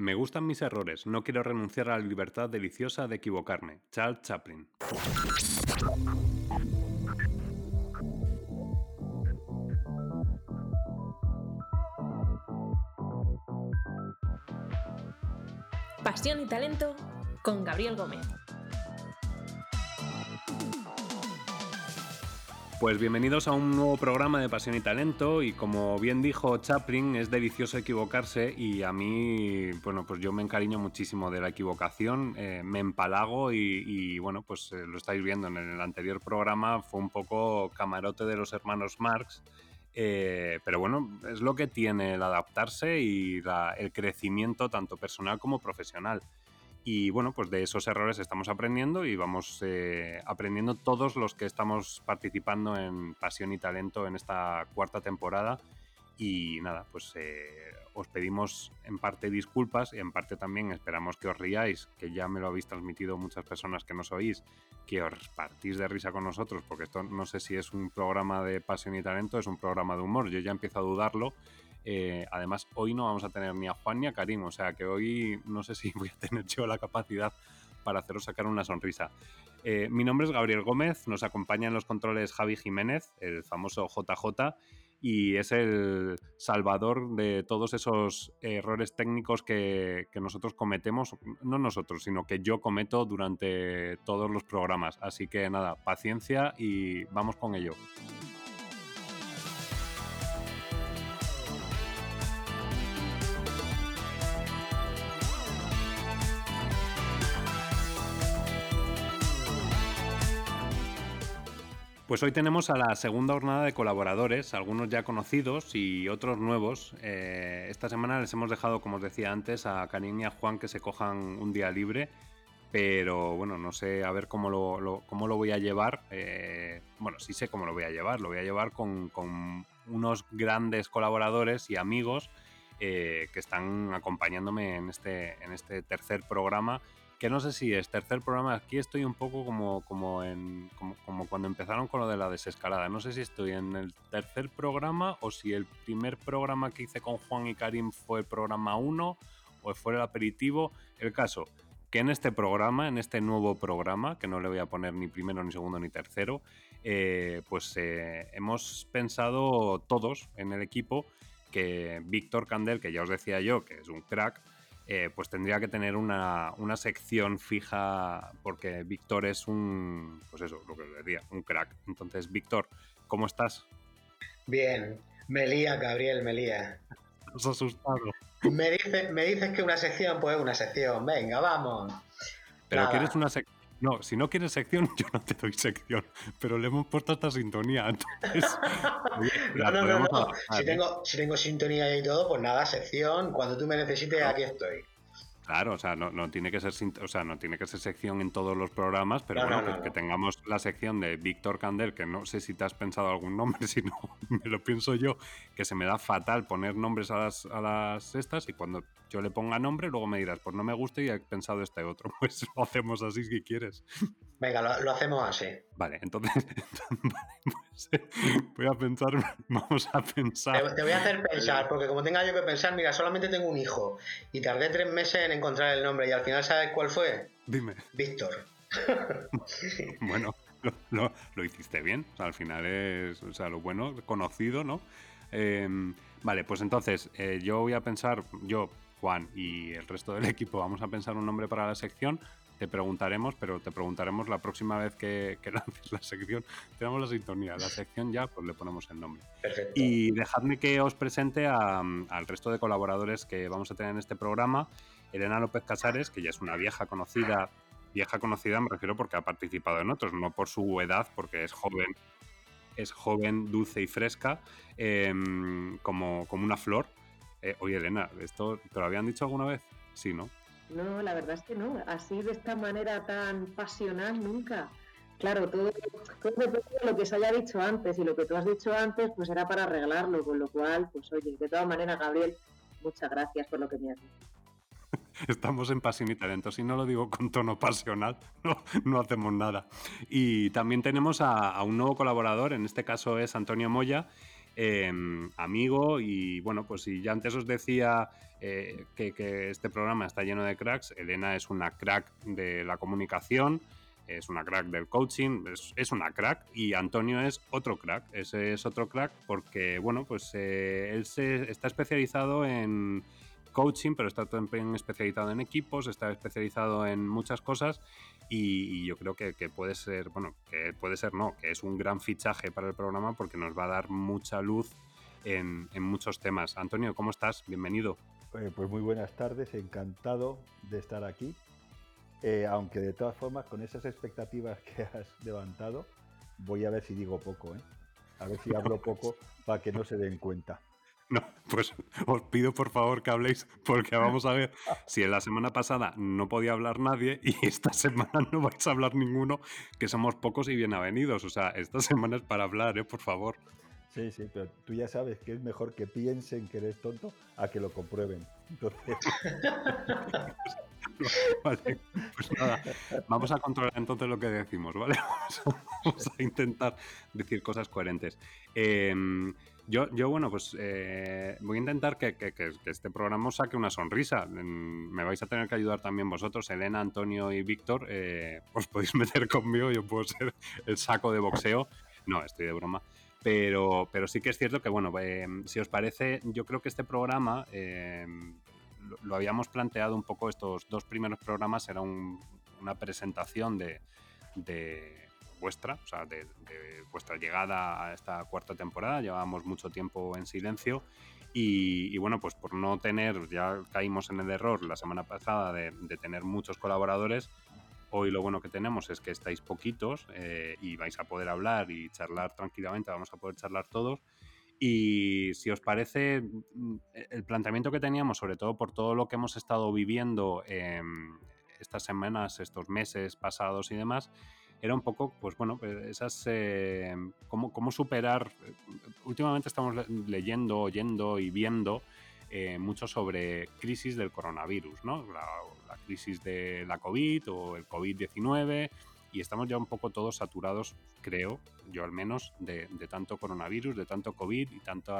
Me gustan mis errores, no quiero renunciar a la libertad deliciosa de equivocarme. Charles Chaplin. Pasión y talento con Gabriel Gómez. Pues bienvenidos a un nuevo programa de Pasión y Talento y como bien dijo Chaplin, es delicioso equivocarse y a mí, bueno, pues yo me encariño muchísimo de la equivocación, eh, me empalago y, bueno, pues eh, lo estáis viendo en el anterior programa, fue un poco camarote de los hermanos Marx, eh, pero bueno, es lo que tiene el adaptarse y el crecimiento tanto personal como profesional. Y bueno, pues de esos errores estamos aprendiendo y vamos eh, aprendiendo todos los que estamos participando en Pasión y Talento en esta cuarta temporada. Y nada, pues eh, os pedimos en parte disculpas y en parte también esperamos que os riáis, que ya me lo habéis transmitido muchas personas que nos oís, que os partís de risa con nosotros, porque esto no sé si es un programa de pasión y talento, es un programa de humor, yo ya empiezo a dudarlo eh, además, hoy no vamos a tener ni a Juan ni a Karim, o sea que hoy no sé si voy a tener yo la capacidad para haceros sacar una sonrisa. Eh, mi nombre es Gabriel Gómez, nos acompaña en los controles Javi Jiménez, el famoso JJ, y es el salvador de todos esos errores técnicos que, que, nosotros cometemos, no nosotros, sino que yo cometo durante todos los programas. Así que nada, paciencia y vamos con ello. Pues hoy tenemos a la segunda jornada de colaboradores, algunos ya conocidos y otros nuevos. Eh, esta semana les hemos dejado, como os decía antes, a Karin y a Juan que se cojan un día libre, pero bueno, no sé a ver cómo lo, cómo lo voy a llevar. Eh, bueno, sí sé cómo lo voy a llevar, lo voy a llevar con, unos grandes colaboradores y amigos eh, que están acompañándome en este, en este tercer programa que no sé si es tercer programa, aquí estoy un poco como, como, cuando empezaron con lo de la desescalada. No sé si estoy en el tercer programa o si el primer programa que hice con Juan y Karim fue programa 1 o fue el aperitivo. El caso, que en este programa, en este nuevo programa, que no le voy a poner ni primero, ni segundo, ni tercero, eh, pues eh, hemos pensado todos en el equipo que Víctor Candel, que ya os decía yo que es un crack, eh, pues tendría que tener una, sección fija porque Víctor es un, pues eso, lo que os decía, un crack. Entonces, Víctor, ¿cómo estás? Bien, me lía, Gabriel, me lía. Estás asustado. Me, me dices que una sección, pues una sección, venga, vamos. Pero quieres una sección no, si no quieres sección, yo no te doy sección. Pero le hemos puesto esta sintonía. Entonces, no, no, no, Si, tengo, si tengo sintonía y todo, pues nada, sección. Cuando tú me necesites, aquí estoy. Claro, o sea, no, tiene que ser, o sea, no tiene que ser sección en todos los programas, pero bueno, que, tengamos la sección de Víctor Candel, que no sé si te has pensado algún nombre, si no me lo pienso yo, que se me da fatal poner nombres a las, a las estas y cuando yo le ponga nombre, luego me dirás, pues no me gusta y he pensado este otro. Pues lo hacemos así si quieres. Venga, lo, hacemos así. Vale, entonces, pues, voy a pensar, vamos a pensar. Te, voy a hacer pensar, porque como tenga yo que pensar, mira, solamente tengo un hijo y tardé tres meses en encontrar el nombre y al final, ¿sabes cuál fue? Dime. Víctor. bueno, lo, lo, hiciste bien. O sea, al final es, o sea, lo bueno, conocido, ¿no? Em, vale, pues entonces eh, yo voy a pensar, yo Juan y el resto del equipo vamos a pensar un nombre para la sección. Te preguntaremos, pero te preguntaremos la próxima vez que, lances la sección. Tenemos la sintonía, la sección ya, pues le ponemos el nombre. Perfecto. Y dejadme que os presente al resto de colaboradores que vamos a tener en este programa. Elena López Casares, que ya es una vieja conocida, vieja conocida me refiero porque ha participado en otros, no por su edad, porque es joven, es joven, dulce y fresca, em, como, como una flor eh, oye, Elena, ¿esto te lo habían dicho alguna vez? Sí, ¿no? No, la verdad es que no. Así de esta manera tan pasional nunca. Claro, todo, todo lo que se haya dicho antes y lo que tú has dicho antes, pues era para arreglarlo, con lo cual, pues oye, de todas maneras, Gabriel, muchas gracias por lo que me has dicho. Estamos en Pasión y Talento. Si no lo digo con tono pasional, no, no hacemos nada. Y también tenemos a, a, un nuevo colaborador, en este caso es Antonio Moya, em, amigo y bueno, pues si ya antes os decía eh, que, este programa está lleno de cracks, Elena es una crack de la comunicación, es una crack del coaching, es, una crack y Antonio es otro crack, ese es otro crack porque bueno, pues eh, él se, está especializado en coaching, pero está también especializado en equipos, está especializado en muchas cosas y, yo creo que, puede ser, bueno, que puede ser no, que es un gran fichaje para el programa porque nos va a dar mucha luz en, muchos temas. Antonio, ¿cómo estás? Bienvenido. Eh, pues muy buenas tardes, encantado de estar aquí. Eh, aunque de todas formas, con esas expectativas que has levantado, voy a ver si digo poco, ¿eh? A ver si hablo poco para que no se den cuenta. No, pues os pido por favor que habléis, porque vamos a ver si en la semana pasada no podía hablar nadie y esta semana no vais a hablar ninguno, que somos pocos y bien avenidos. O sea, esta semana es para hablar, ¿eh? Por favor. Sí, sí, pero tú ya sabes que es mejor que piensen que eres tonto a que lo comprueben. Entonces. vale, pues nada, vamos a controlar entonces lo que decimos, ¿vale? Vamos a, intentar decir cosas coherentes. Em, yo, yo, bueno, pues eh, voy a intentar que, este programa os saque una sonrisa. Me vais a tener que ayudar también vosotros, Elena, Antonio y Víctor. Eh, os podéis meter conmigo, yo puedo ser el saco de boxeo. No, estoy de broma. Pero, pero sí que es cierto que, bueno, em, si os parece, yo creo que este programa em, lo, habíamos planteado un poco, estos dos primeros programas era una presentación de vuestra, o sea, de, vuestra llegada a esta cuarta temporada. Llevábamos mucho tiempo en silencio y, bueno, pues por no tener, ya caímos en el error la semana pasada de, tener muchos colaboradores. Hoy lo bueno que tenemos es que estáis poquitos eh, y vais a poder hablar y charlar tranquilamente, vamos a poder charlar todos. Y si os parece, mm, el planteamiento que teníamos, sobre todo por todo lo que hemos estado viviendo estas semanas, estos meses pasados y demás, era un poco, pues bueno, pues esas, eh, cómo, cómo, superar, últimamente estamos leyendo, oyendo y viendo eh, mucho sobre crisis del coronavirus, ¿no? La, crisis de la COVID o el COVID-19 y estamos ya un poco todos saturados, creo, yo al menos, de, de tanto coronavirus, de tanto COVID y tanto,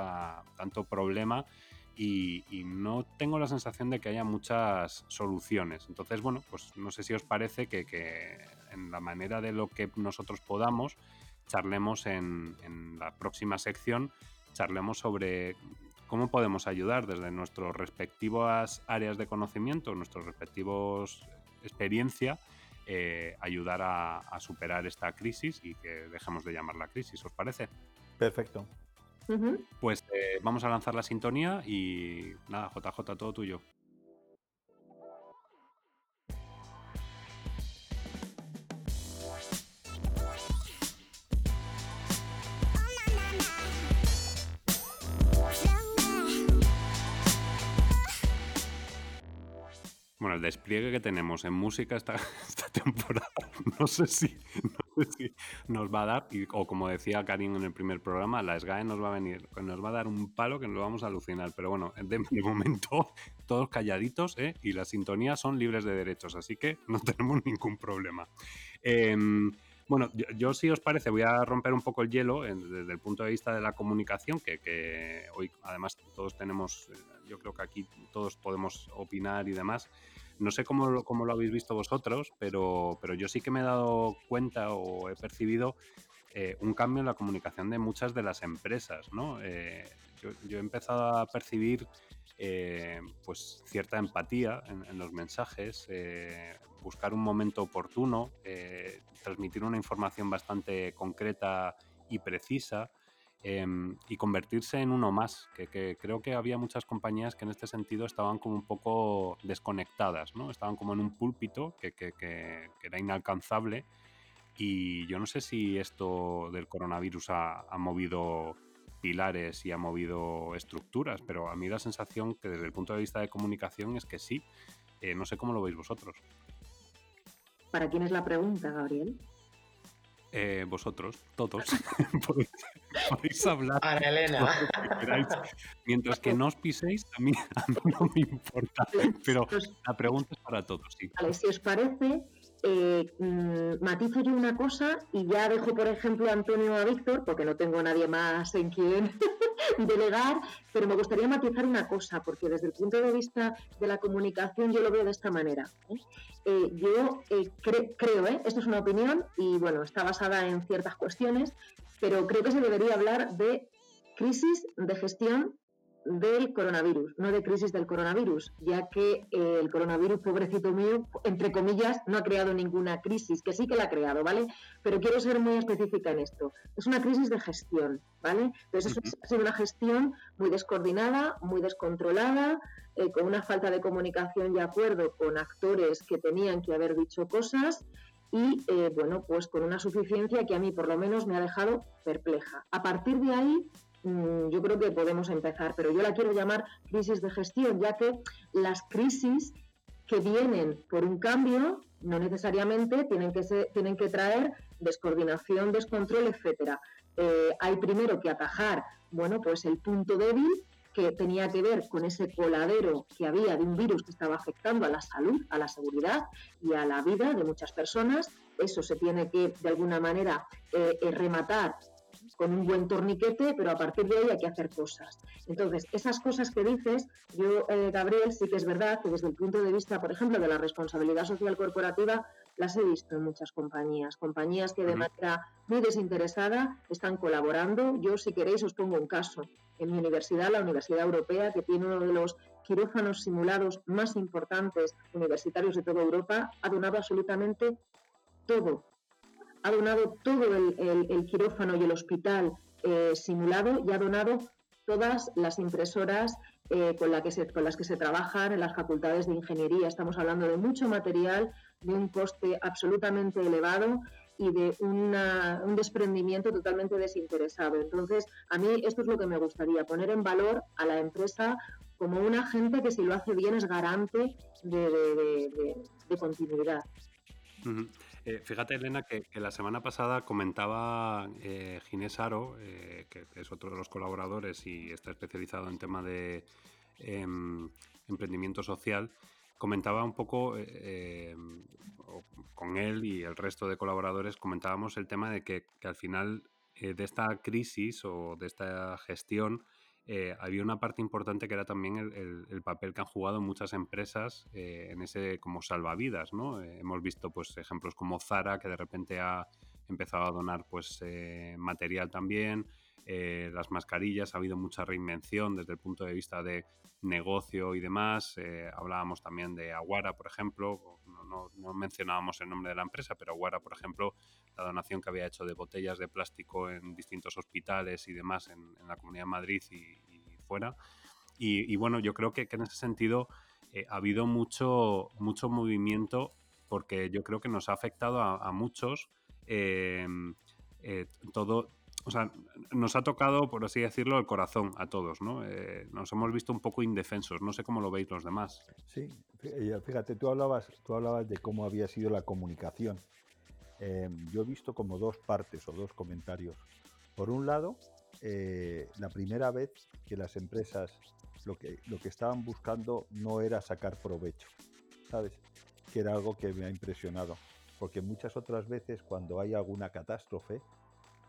tanto problema y, no tengo la sensación de que haya muchas soluciones. Entonces, bueno, pues no sé si os parece que, en la manera de lo que nosotros podamos, charlemos en, la próxima sección, charlemos sobre cómo podemos ayudar desde nuestras respectivas áreas de conocimiento, nuestros respectivos experiencia, eh, ayudar a, a superar esta crisis y que dejemos de llamarla crisis, ¿os parece? Perfecto. Pues eh, vamos a lanzar la sintonía y nada, JJ, todo tuyo. Bueno, el despliegue que tenemos en música esta, esta temporada, no sé, si, nos va a dar, o como decía Karim en el primer programa, la SGAE nos va a venir, nos va a dar un palo que nos vamos a alucinar. Pero bueno, de, momento, todos calladitos, ¿eh? y las sintonías son libres de derechos, así que no tenemos ningún problema. Em, bueno, yo, si os parece voy a romper un poco el hielo desde el punto de vista de la comunicación, que, hoy además todos tenemos, eh, yo creo que aquí todos podemos opinar y demás. No sé cómo, lo habéis visto vosotros, pero, pero yo sí que me he dado cuenta o he percibido eh, un cambio en la comunicación de muchas de las empresas. Eh, yo, he empezado a percibir pues cierta empatía en, los mensajes, buscar un momento oportuno, transmitir una información bastante concreta y precisa. Em, y convertirse en uno más, que, creo que había muchas compañías que en este sentido estaban como un poco desconectadas, ¿no? Estaban como en un púlpito que, que era inalcanzable y yo no sé si esto del coronavirus ha, ha, movido pilares y ha movido estructuras, pero a mí la sensación que desde el punto de vista de comunicación es que sí. Eh, no sé cómo lo veis vosotros. ¿Para quién es la pregunta, Gabriel? Eh, vosotros, todos, podéis, hablar. Ana Elena. Mientras que no os piséis, a mí, no me importa. Pero pues la pregunta es para todos. Sí. Vale, si os parece, eh, mm, matizo yo una cosa y ya dejo, por ejemplo, a Antonio o a Víctor, porque no tengo nadie más en quien, delegar, pero me gustaría matizar una cosa, porque desde el punto de vista de la comunicación yo lo veo de esta manera. ¿eh? Eh, yo eh, creo, esto es una opinión y bueno, está basada en ciertas cuestiones, pero creo que se debería hablar de crisis de gestión del coronavirus, no de crisis del coronavirus, ya que eh, el coronavirus, pobrecito mío, entre comillas, no ha creado ninguna crisis, que sí que la ha creado, ¿vale? Pero quiero ser muy específica en esto. Es una crisis de gestión, ¿vale? Entonces, eso ha sido una gestión muy descoordinada, muy descontrolada, eh, con una falta de comunicación y acuerdo con actores que tenían que haber dicho cosas y, eh, bueno, pues con una suficiencia que a mí por lo menos me ha dejado perpleja. A partir de ahí Mm, yo creo que podemos empezar, pero yo la quiero llamar crisis de gestión, ya que las crisis que vienen por un cambio no necesariamente tienen que, tienen que traer descoordinación, descontrol, etcétera. Eh, hay primero que atajar, bueno, pues el punto débil que tenía que ver con ese coladero que había de un virus que estaba afectando a la salud, a la seguridad y a la vida de muchas personas. Eso se tiene que, de alguna manera, eh, eh, rematar con un buen torniquete, pero a partir de ahí hay que hacer cosas. Entonces, esas cosas que dices, yo, eh, Gabriel, sí que es verdad que desde el punto de vista, por ejemplo, de la responsabilidad social corporativa, las he visto en muchas compañías, compañías que de manera muy desinteresada están colaborando. Yo, si queréis, os pongo un caso. En mi universidad, la Universidad Europea, que tiene uno de los quirófanos simulados más importantes universitarios de toda Europa, ha donado absolutamente todo ha donado todo el, quirófano y el hospital eh, simulado y ha donado todas las impresoras eh, con, la que se, con las que se trabajan en las facultades de ingeniería. Estamos hablando de mucho material, de un coste absolutamente elevado y de un desprendimiento totalmente desinteresado. Entonces, a mí esto es lo que me gustaría, poner en valor a la empresa como un agente que si lo hace bien es garante de, continuidad. Eh, fíjate, Elena, que, la semana pasada comentaba eh, Ginés Aro, eh, que es otro de los colaboradores y está especializado en tema de em, emprendimiento social, comentaba un poco em, con él y el resto de colaboradores, comentábamos el tema de que al final de esta crisis o de esta gestión, eh, había una parte importante que era también el, papel que han jugado muchas empresas eh, en ese como salvavidas, ¿no? Eh, hemos visto pues ejemplos como Zara que de repente ha empezado a donar pues material también, las mascarillas, ha habido mucha reinvención desde el punto de vista de negocio y demás. hablábamos también de Aguara, por ejemplo, no, mencionábamos el nombre de la empresa, pero Aguara, por ejemplo, la donación que había hecho de botellas de plástico en distintos hospitales y demás en, la Comunidad de Madrid y, fuera. Y, bueno, yo creo que, en ese sentido eh, ha habido mucho, mucho movimiento porque yo creo que nos ha afectado a, muchos eh, todo, o sea, nos ha tocado, por así decirlo, el corazón a todos, ¿no? Eh, nos hemos visto un poco indefensos, no sé cómo lo veis los demás. Sí, fíjate, tú hablabas, tú hablabas de cómo había sido la comunicación. Em, yo he visto como dos partes o dos comentarios. Por un lado, eh, la primera vez que las empresas lo que, lo que estaban buscando no era sacar provecho, ¿sabes? Que era algo que me ha impresionado. Porque muchas otras veces cuando hay alguna catástrofe,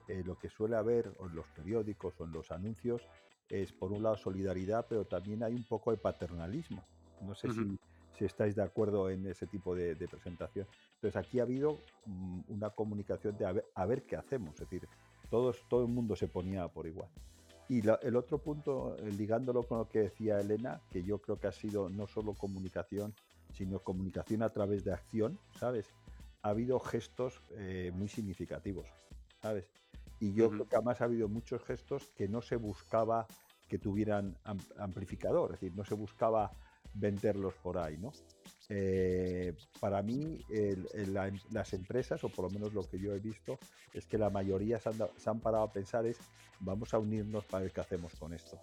eh, lo que suele haber en los periódicos o en los anuncios es por un lado solidaridad, pero también hay un poco de paternalismo. No sé si, si, estáis de acuerdo en ese tipo de, de presentación. Entonces aquí ha habido mm, una comunicación de a ver, qué hacemos, es decir, todos, todo el mundo se ponía por igual. Y el otro punto, eh, ligándolo con lo que decía Elena, que yo creo que ha sido no solo comunicación, sino comunicación a través de acción, ¿sabes? Ha habido gestos eh, muy significativos, ¿sabes? Y yo creo que además ha habido muchos gestos que no se buscaba que tuvieran amplificador, es decir, no se buscaba venderlos por ahí, ¿no? Eh, para mí, las empresas, o por lo menos lo que yo he visto, es que la mayoría se han, parado a pensar es, vamos a unirnos para ver qué hacemos con esto.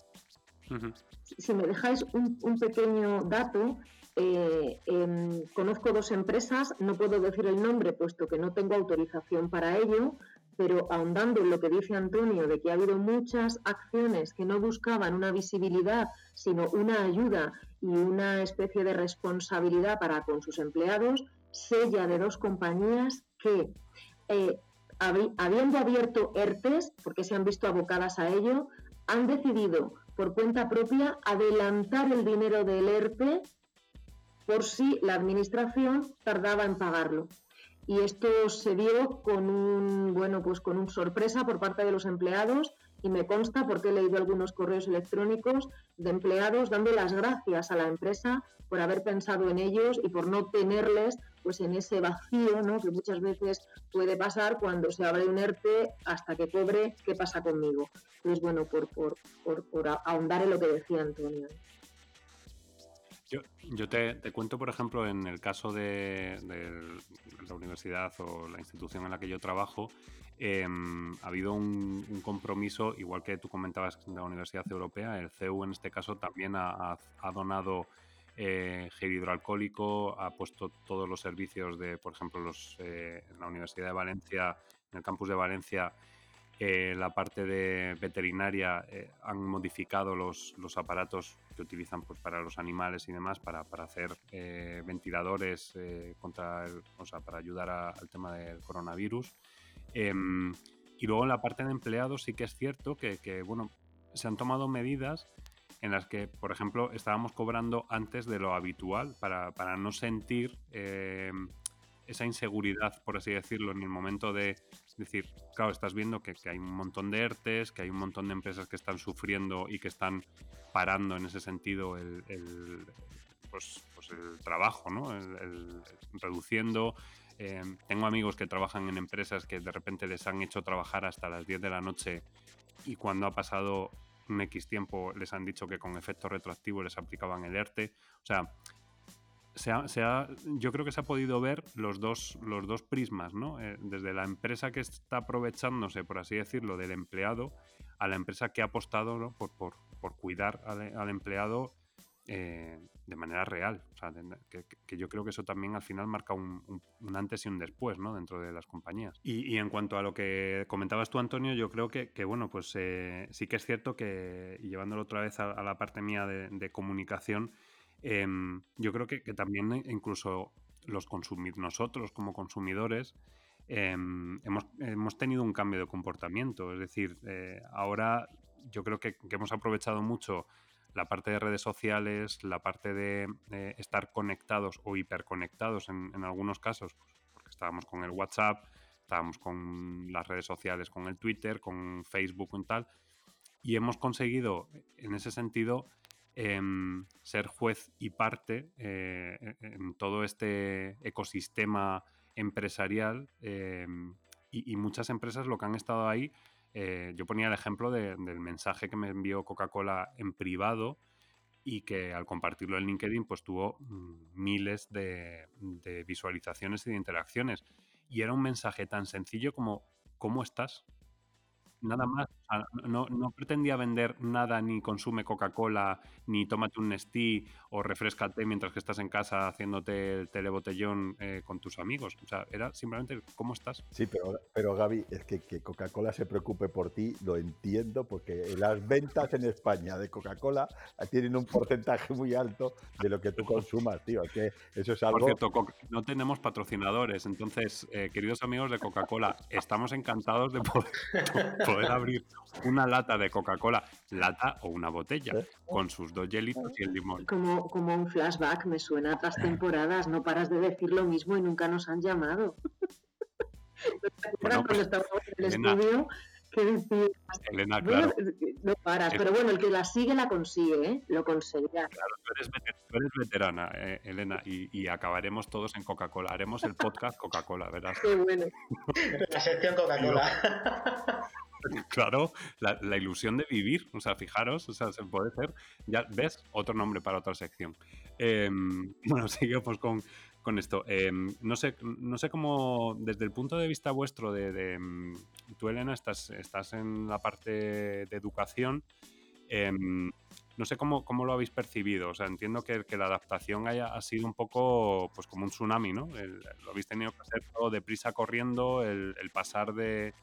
Si me dejáis un, pequeño dato, eh, em, conozco dos empresas, no puedo decir el nombre puesto que no tengo autorización para ello, pero ahondando en lo que dice Antonio de que ha habido muchas acciones que no buscaban una visibilidad, sino una ayuda y una especie de responsabilidad para con sus empleados, ya de dos compañías que, eh, habiendo abierto ERTES, porque se han visto abocadas a ello, han decidido por cuenta propia adelantar el dinero del ERTE por si la administración tardaba en pagarlo. Y esto se dio con un, bueno, pues con un sorpresa por parte de los empleados y me consta porque he leído algunos correos electrónicos de empleados dando las gracias a la empresa por haber pensado en ellos y por no tenerles pues en ese vacío ¿no? que muchas veces puede pasar cuando se abre un ERTE hasta que cobre, ¿qué pasa conmigo? Entonces, bueno, por, por, por, por ahondar en lo que decía Antonio. Yo, yo te, te, cuento, por ejemplo, en el caso de, la universidad o la institución en la que yo trabajo, eh, ha habido un, compromiso, igual que tú comentabas de la Universidad Europea, el CEU en este caso también ha, ha donado eh, gel hidroalcohólico, ha puesto todos los servicios de, por ejemplo, los, eh, la Universidad de Valencia, en el campus de Valencia, eh, la parte de veterinaria eh, han modificado los, los, aparatos que utilizan pues, para los animales y demás para, para hacer eh, ventiladores contra el, o sea, para ayudar a, al tema del coronavirus. Em, y luego en la parte de empleados sí que es cierto que, que, bueno, se han tomado medidas en las que, por ejemplo, estábamos cobrando antes de lo habitual para, para no sentir esa inseguridad, por así decirlo, en el momento de decir, claro, estás viendo que, que, hay un montón de ERTES, que hay un montón de empresas que están sufriendo y que están parando en ese sentido el, el pues, pues, el trabajo, ¿no? El, el, reduciendo. Eh, tengo amigos que trabajan en empresas que de repente les han hecho trabajar hasta las 10 de la noche y cuando ha pasado un X tiempo les han dicho que con efecto retroactivo les aplicaban el ERTE. O sea, se ha, yo creo que se ha podido ver los dos, los dos prismas, ¿no? Eh, desde la empresa que está aprovechándose, por así decirlo, del empleado, a la empresa que ha apostado ¿no? por, por, por, cuidar al, empleado eh, de manera real. Que, yo creo que eso también al final marca un, un, antes y un después, ¿no? Dentro de las compañías. Y, y, en cuanto a lo que comentabas tú, Antonio, yo creo que, que bueno, pues eh, sí que es cierto que, y llevándolo otra vez a, la parte mía de comunicación, eh, yo creo que, también incluso los consumir nosotros como consumidores eh, hemos, hemos, tenido un cambio de comportamiento. Es decir, eh, ahora yo creo que, hemos aprovechado mucho la parte de redes sociales, la parte de estar conectados o hiperconectados en, en algunos casos, porque estábamos con el WhatsApp, estábamos con las redes sociales, con el Twitter, con Facebook y tal, y hemos conseguido en ese sentido eh, ser juez y parte eh, en todo este ecosistema empresarial eh, y, y, muchas empresas lo que han estado ahí, eh, yo ponía el ejemplo de, del mensaje que me envió Coca-Cola en privado y que al compartirlo en LinkedIn pues tuvo mm, miles de, de visualizaciones y de interacciones. Y era un mensaje tan sencillo como ¿cómo estás? nada más. Sea, no, no, pretendía vender nada, ni consume Coca-Cola, ni tómate un Nestí o refrescate mientras que estás en casa haciéndote el telebotellón eh, con tus amigos. O sea, era simplemente cómo estás. Sí, pero, pero Gaby, es que, que Coca-Cola se preocupe por ti, lo entiendo, porque las ventas en España de Coca-Cola tienen un porcentaje muy alto de lo que tú consumas, tío. Es que eso es algo. Por cierto, no tenemos patrocinadores, entonces, eh, queridos amigos de Coca-Cola, estamos encantados de poder poder abrir una lata de Coca-Cola, lata o una botella, con sus dos hielitos y el limón. Como, como un flashback, me suena a otras temporadas, no paras de decir lo mismo y nunca nos han llamado. bueno, pues, cuando estábamos en el Elena, estudio, decir, Elena, claro. no paras, pero bueno, el que la sigue la consigue, ¿eh? lo conseguirá. Claro, tú eres, tú eres veterana, eh, Elena, y, y, acabaremos todos en Coca-Cola. Haremos el podcast Coca-Cola, ¿verdad? Qué bueno. La sección Coca-Cola. Claro, la, la, ilusión de vivir, o sea, fijaros, o sea, se puede ser, ya ves, otro nombre para otra sección. Eh, bueno, seguimos con, esto. Eh, no, sé, no sé cómo, desde el punto de vista vuestro, de, de tú, Elena, estás, estás en la parte de educación, eh, no sé cómo, cómo, lo habéis percibido, o sea, entiendo que, la adaptación haya, ha sido un poco pues como un tsunami, ¿no? Lo habéis tenido que hacer todo deprisa corriendo, el, pasar de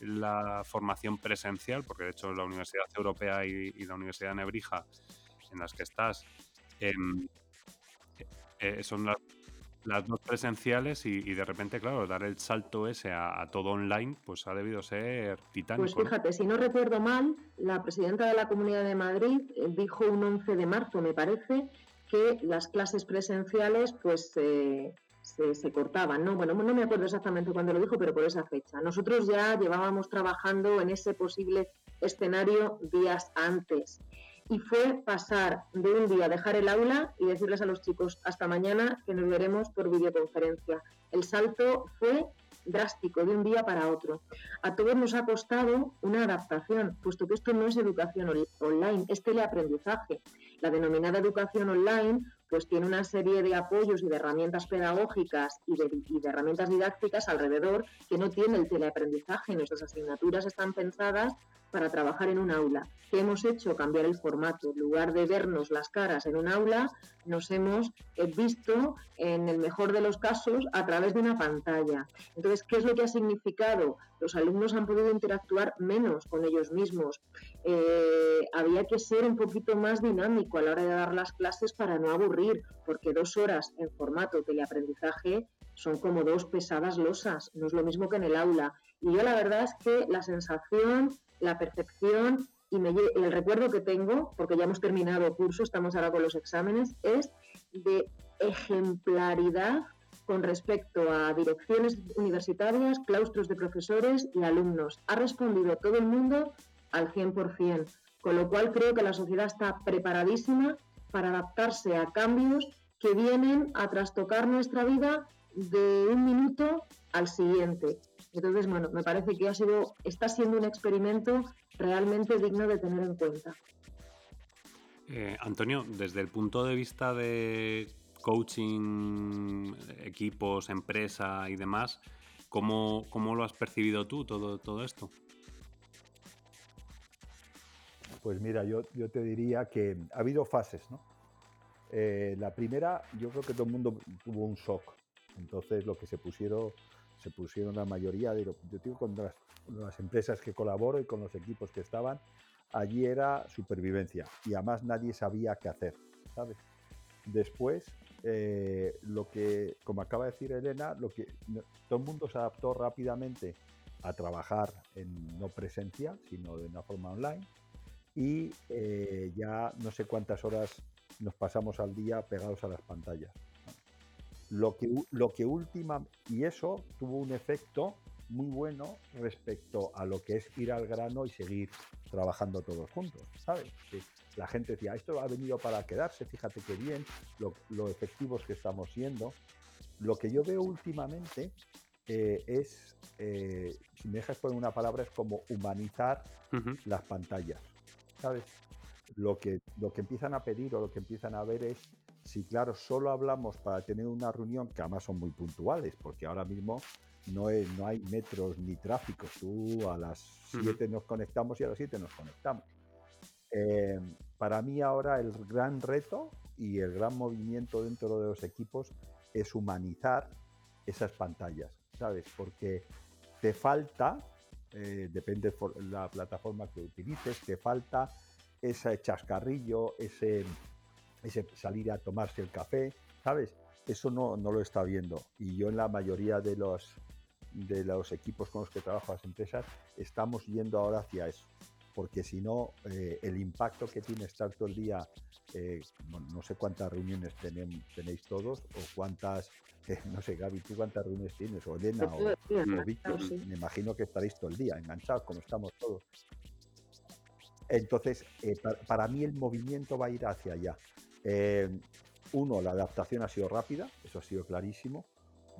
la formación presencial, porque de hecho la Universidad Europea y, la Universidad de Nebrija, en las que estás, eh, son las, las dos presenciales y, de repente, claro, dar el salto ese a, todo online, pues ha debido ser titánico. Pues fíjate, si no recuerdo mal, la presidenta de la Comunidad de Madrid eh, dijo un 11 de marzo, me parece, que las clases presenciales pues se, se, cortaban, ¿no? Bueno, no me acuerdo exactamente cuándo lo dijo, pero por esa fecha. Nosotros ya llevábamos trabajando en ese posible escenario días antes y fue pasar de un día dejar el aula y decirles a los chicos hasta mañana que nos veremos por videoconferencia. El salto fue drástico de un día para otro. A todos nos ha costado una adaptación, puesto que esto no es educación online, es teleaprendizaje. La denominada educación online pues tiene una serie de apoyos y de herramientas pedagógicas y de, y de, herramientas didácticas alrededor que no tiene el teleaprendizaje. Nuestras asignaturas están pensadas para trabajar en un aula. ¿Qué hemos hecho? Cambiar el formato. En lugar de vernos las caras en un aula, nos hemos eh, visto, en el mejor de los casos, a través de una pantalla. Entonces, ¿qué es lo que ha significado? Los alumnos han podido interactuar menos con ellos mismos. Eh, había que ser un poquito más dinámico a la hora de dar las clases para no aburrir, porque dos horas en formato teleaprendizaje son como dos pesadas losas, no es lo mismo que en el aula. Y yo la verdad es que la sensación la percepción y, el recuerdo que tengo, porque ya hemos terminado curso, estamos ahora con los exámenes, es de ejemplaridad con respecto a direcciones universitarias, claustros de profesores y alumnos. Ha respondido todo el mundo al 100%, con lo cual creo que la sociedad está preparadísima para adaptarse a cambios que vienen a trastocar nuestra vida de un minuto al siguiente. Entonces, bueno, me parece que ha sido, está siendo un experimento realmente digno de tener en cuenta. Eh, Antonio, desde el punto de vista de coaching, equipos, empresa y demás, ¿cómo, cómo lo has percibido tú todo, todo esto? Pues mira, yo, yo te diría que ha habido fases, ¿no? Eh, la primera, yo creo que todo el mundo tuvo un shock. Entonces, lo que se pusieron se pusieron la mayoría de, yo digo, con las, empresas que colaboro y con los equipos que estaban, allí era supervivencia y además nadie sabía qué hacer, ¿sabes? Después, eh, lo que, como acaba de decir Elena, lo que todo el mundo se adaptó rápidamente a trabajar en no presencia, sino de una forma online y eh, ya no sé cuántas horas nos pasamos al día pegados a las pantallas. Lo que, lo que última, y eso tuvo un efecto muy bueno respecto a lo que es ir al grano y seguir trabajando todos juntos, ¿sabes? Que la gente decía, esto ha venido para quedarse, fíjate qué bien, lo, efectivos que estamos siendo. Lo que yo veo últimamente eh, es, eh, si me dejas poner una palabra, es como humanizar las pantallas, ¿sabes? Lo que, lo que empiezan a pedir o lo que empiezan a ver es si claro, solo hablamos para tener una reunión, que además son muy puntuales, porque ahora mismo no, no hay metros ni tráfico, tú a las 7 nos conectamos y a las 7 nos conectamos. Eh, para mí ahora el gran reto y el gran movimiento dentro de los equipos es humanizar esas pantallas, ¿sabes? Porque te falta, eh, depende de la plataforma que utilices, te falta ese chascarrillo, ese ese salir a tomarse el café, ¿sabes? Eso no, no lo está viendo. Y yo en la mayoría de los, de los equipos con los que trabajo, las empresas, estamos yendo ahora hacia eso. Porque si no, eh, el impacto que tiene estar todo el día, eh, no sé cuántas reuniones tenéis todos o cuántas, eh, no sé, Gaby, ¿tú cuántas reuniones tienes? O Elena o, Víctor, me imagino que estaréis todo el día enganchados como estamos todos. Entonces, para, mí el movimiento va a ir hacia allá. Eh, uno, la adaptación ha sido rápida, eso ha sido clarísimo.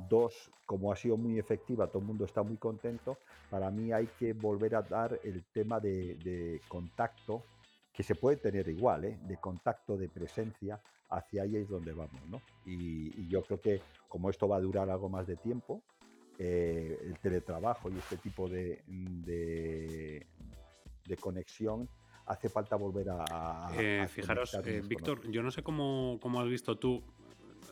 Dos, como ha sido muy efectiva, todo el mundo está muy contento. Para mí hay que volver a dar el tema de, contacto, que se puede tener igual, ¿eh? de contacto, de presencia, hacia ahí es donde vamos. ¿no? Y, yo creo que como esto va a durar algo más de tiempo, eh, el teletrabajo y este tipo de, de conexión hace falta volver a... Eh, fijaros, eh, Víctor, yo no sé cómo, cómo, has visto tú,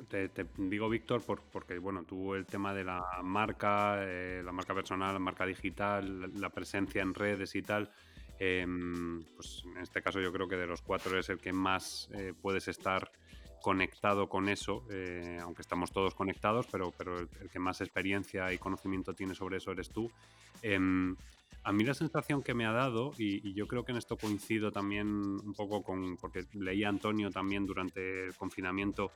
te, digo Víctor porque bueno, tú el tema de la marca, eh, la marca personal, la marca digital, la presencia en redes y tal, em, pues en este caso yo creo que de los cuatro es el que más puedes estar conectado con eso, eh, aunque estamos todos conectados, pero, pero el, que más experiencia y conocimiento tiene sobre eso eres tú. A mí la sensación que me ha dado, y, yo creo que en esto coincido también un poco con, porque leí a Antonio también durante el confinamiento,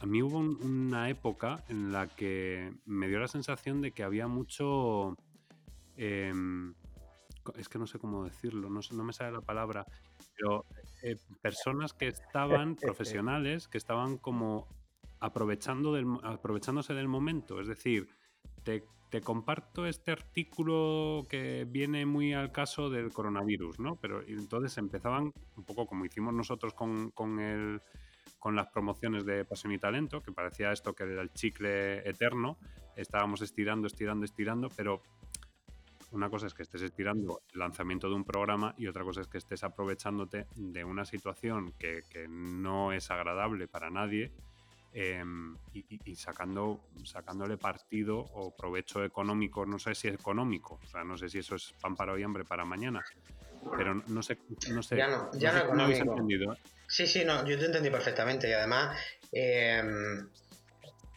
a mí hubo una época en la que me dio la sensación de que había mucho... Em, es que no sé cómo decirlo, no, no me sale la palabra, pero eh, personas que estaban, profesionales, que estaban como aprovechando del, aprovechándose del momento. Es decir, te, comparto este artículo que viene muy al caso del coronavirus, ¿no? Pero entonces empezaban un poco como hicimos nosotros con, con, el, con las promociones de Pasión y Talento, que parecía esto que era el chicle eterno. Estábamos estirando, estirando, estirando, pero una cosa es que estés estirando el lanzamiento de un programa y otra cosa es que estés aprovechándote de una situación que, no es agradable para nadie em, y, sacando, sacándole partido o provecho económico, no sé si es económico, o sea, no sé si eso es pan para hoy, hambre para mañana, pero no sé, no sé. Ya no, ya no, no entendido. ¿eh? Sí, sí, no, yo te entendí perfectamente y además em,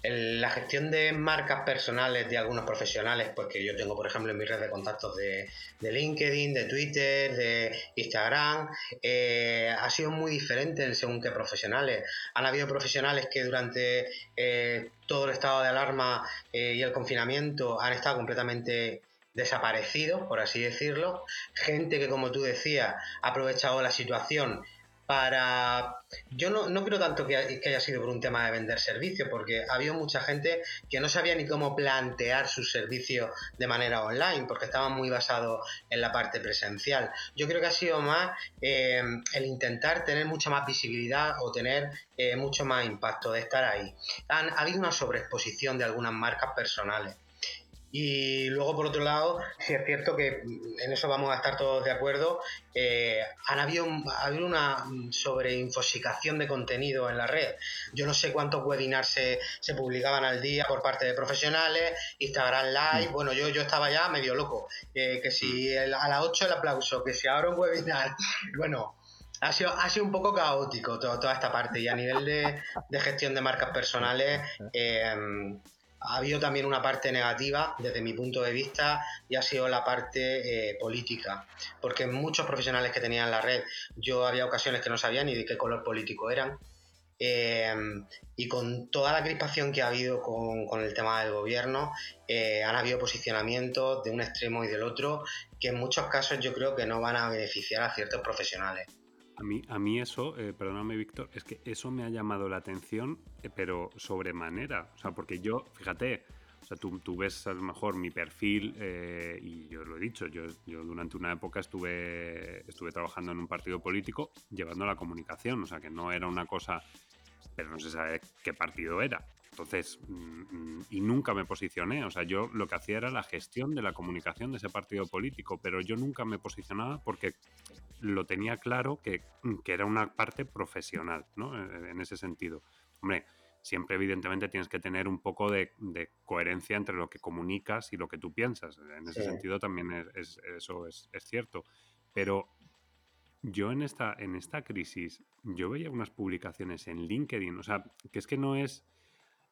la gestión de marcas personales de algunos profesionales, pues que yo tengo, por ejemplo, en mi red de contactos de, LinkedIn, de Twitter, de Instagram, eh, ha sido muy diferente en según qué profesionales. Han habido profesionales que durante eh, todo el estado de alarma eh, y el confinamiento han estado completamente desaparecidos, por así decirlo. Gente que, como tú decías, ha aprovechado la situación para... Yo no, no creo tanto que, haya sido por un tema de vender servicios, porque había mucha gente que no sabía ni cómo plantear sus servicios de manera online, porque estaban muy basados en la parte presencial. Yo creo que ha sido más eh, el intentar tener mucha más visibilidad o tener eh, mucho más impacto de estar ahí. Han, ha habido una sobreexposición de algunas marcas personales. Y luego, por otro lado, sí es cierto que en eso vamos a estar todos de acuerdo, eh, han habido, habido una sobreinfosicación de contenido en la red. Yo no sé cuántos webinars se, se, publicaban al día por parte de profesionales, Instagram Live, mm. bueno, yo, yo estaba ya medio loco, eh, que si mm. a las 8 el aplauso, que si ahora un webinar, bueno, ha sido, ha sido un poco caótico toda esta parte y a nivel de, de gestión de marcas personales, eh, ha habido también una parte negativa desde mi punto de vista y ha sido la parte eh, política, porque muchos profesionales que tenían la red, yo había ocasiones que no sabía ni de qué color político eran. Eh, y con toda la crispación que ha habido con, el tema del gobierno, eh, han habido posicionamientos de un extremo y del otro que en muchos casos yo creo que no van a beneficiar a ciertos profesionales. A mí, a mí eso, eh, perdóname Víctor, es que eso me ha llamado la atención, eh, pero sobremanera. O sea, porque yo, fíjate, o sea, tú, tú ves a lo mejor mi perfil eh, y yo lo he dicho, yo, yo, durante una época estuve, estuve trabajando en un partido político llevando la comunicación, o sea, que no era una cosa, pero no se sabe qué partido era. Entonces, mm, y nunca me posicioné, o sea, yo lo que hacía era la gestión de la comunicación de ese partido político, pero yo nunca me posicionaba porque lo tenía claro que, que era una parte profesional, ¿no? En ese sentido. Hombre, siempre evidentemente tienes que tener un poco de, coherencia entre lo que comunicas y lo que tú piensas. En ese sentido también es, eso es, es, cierto. Pero yo en esta, en esta crisis, yo veía unas publicaciones en LinkedIn, o sea, que es que no es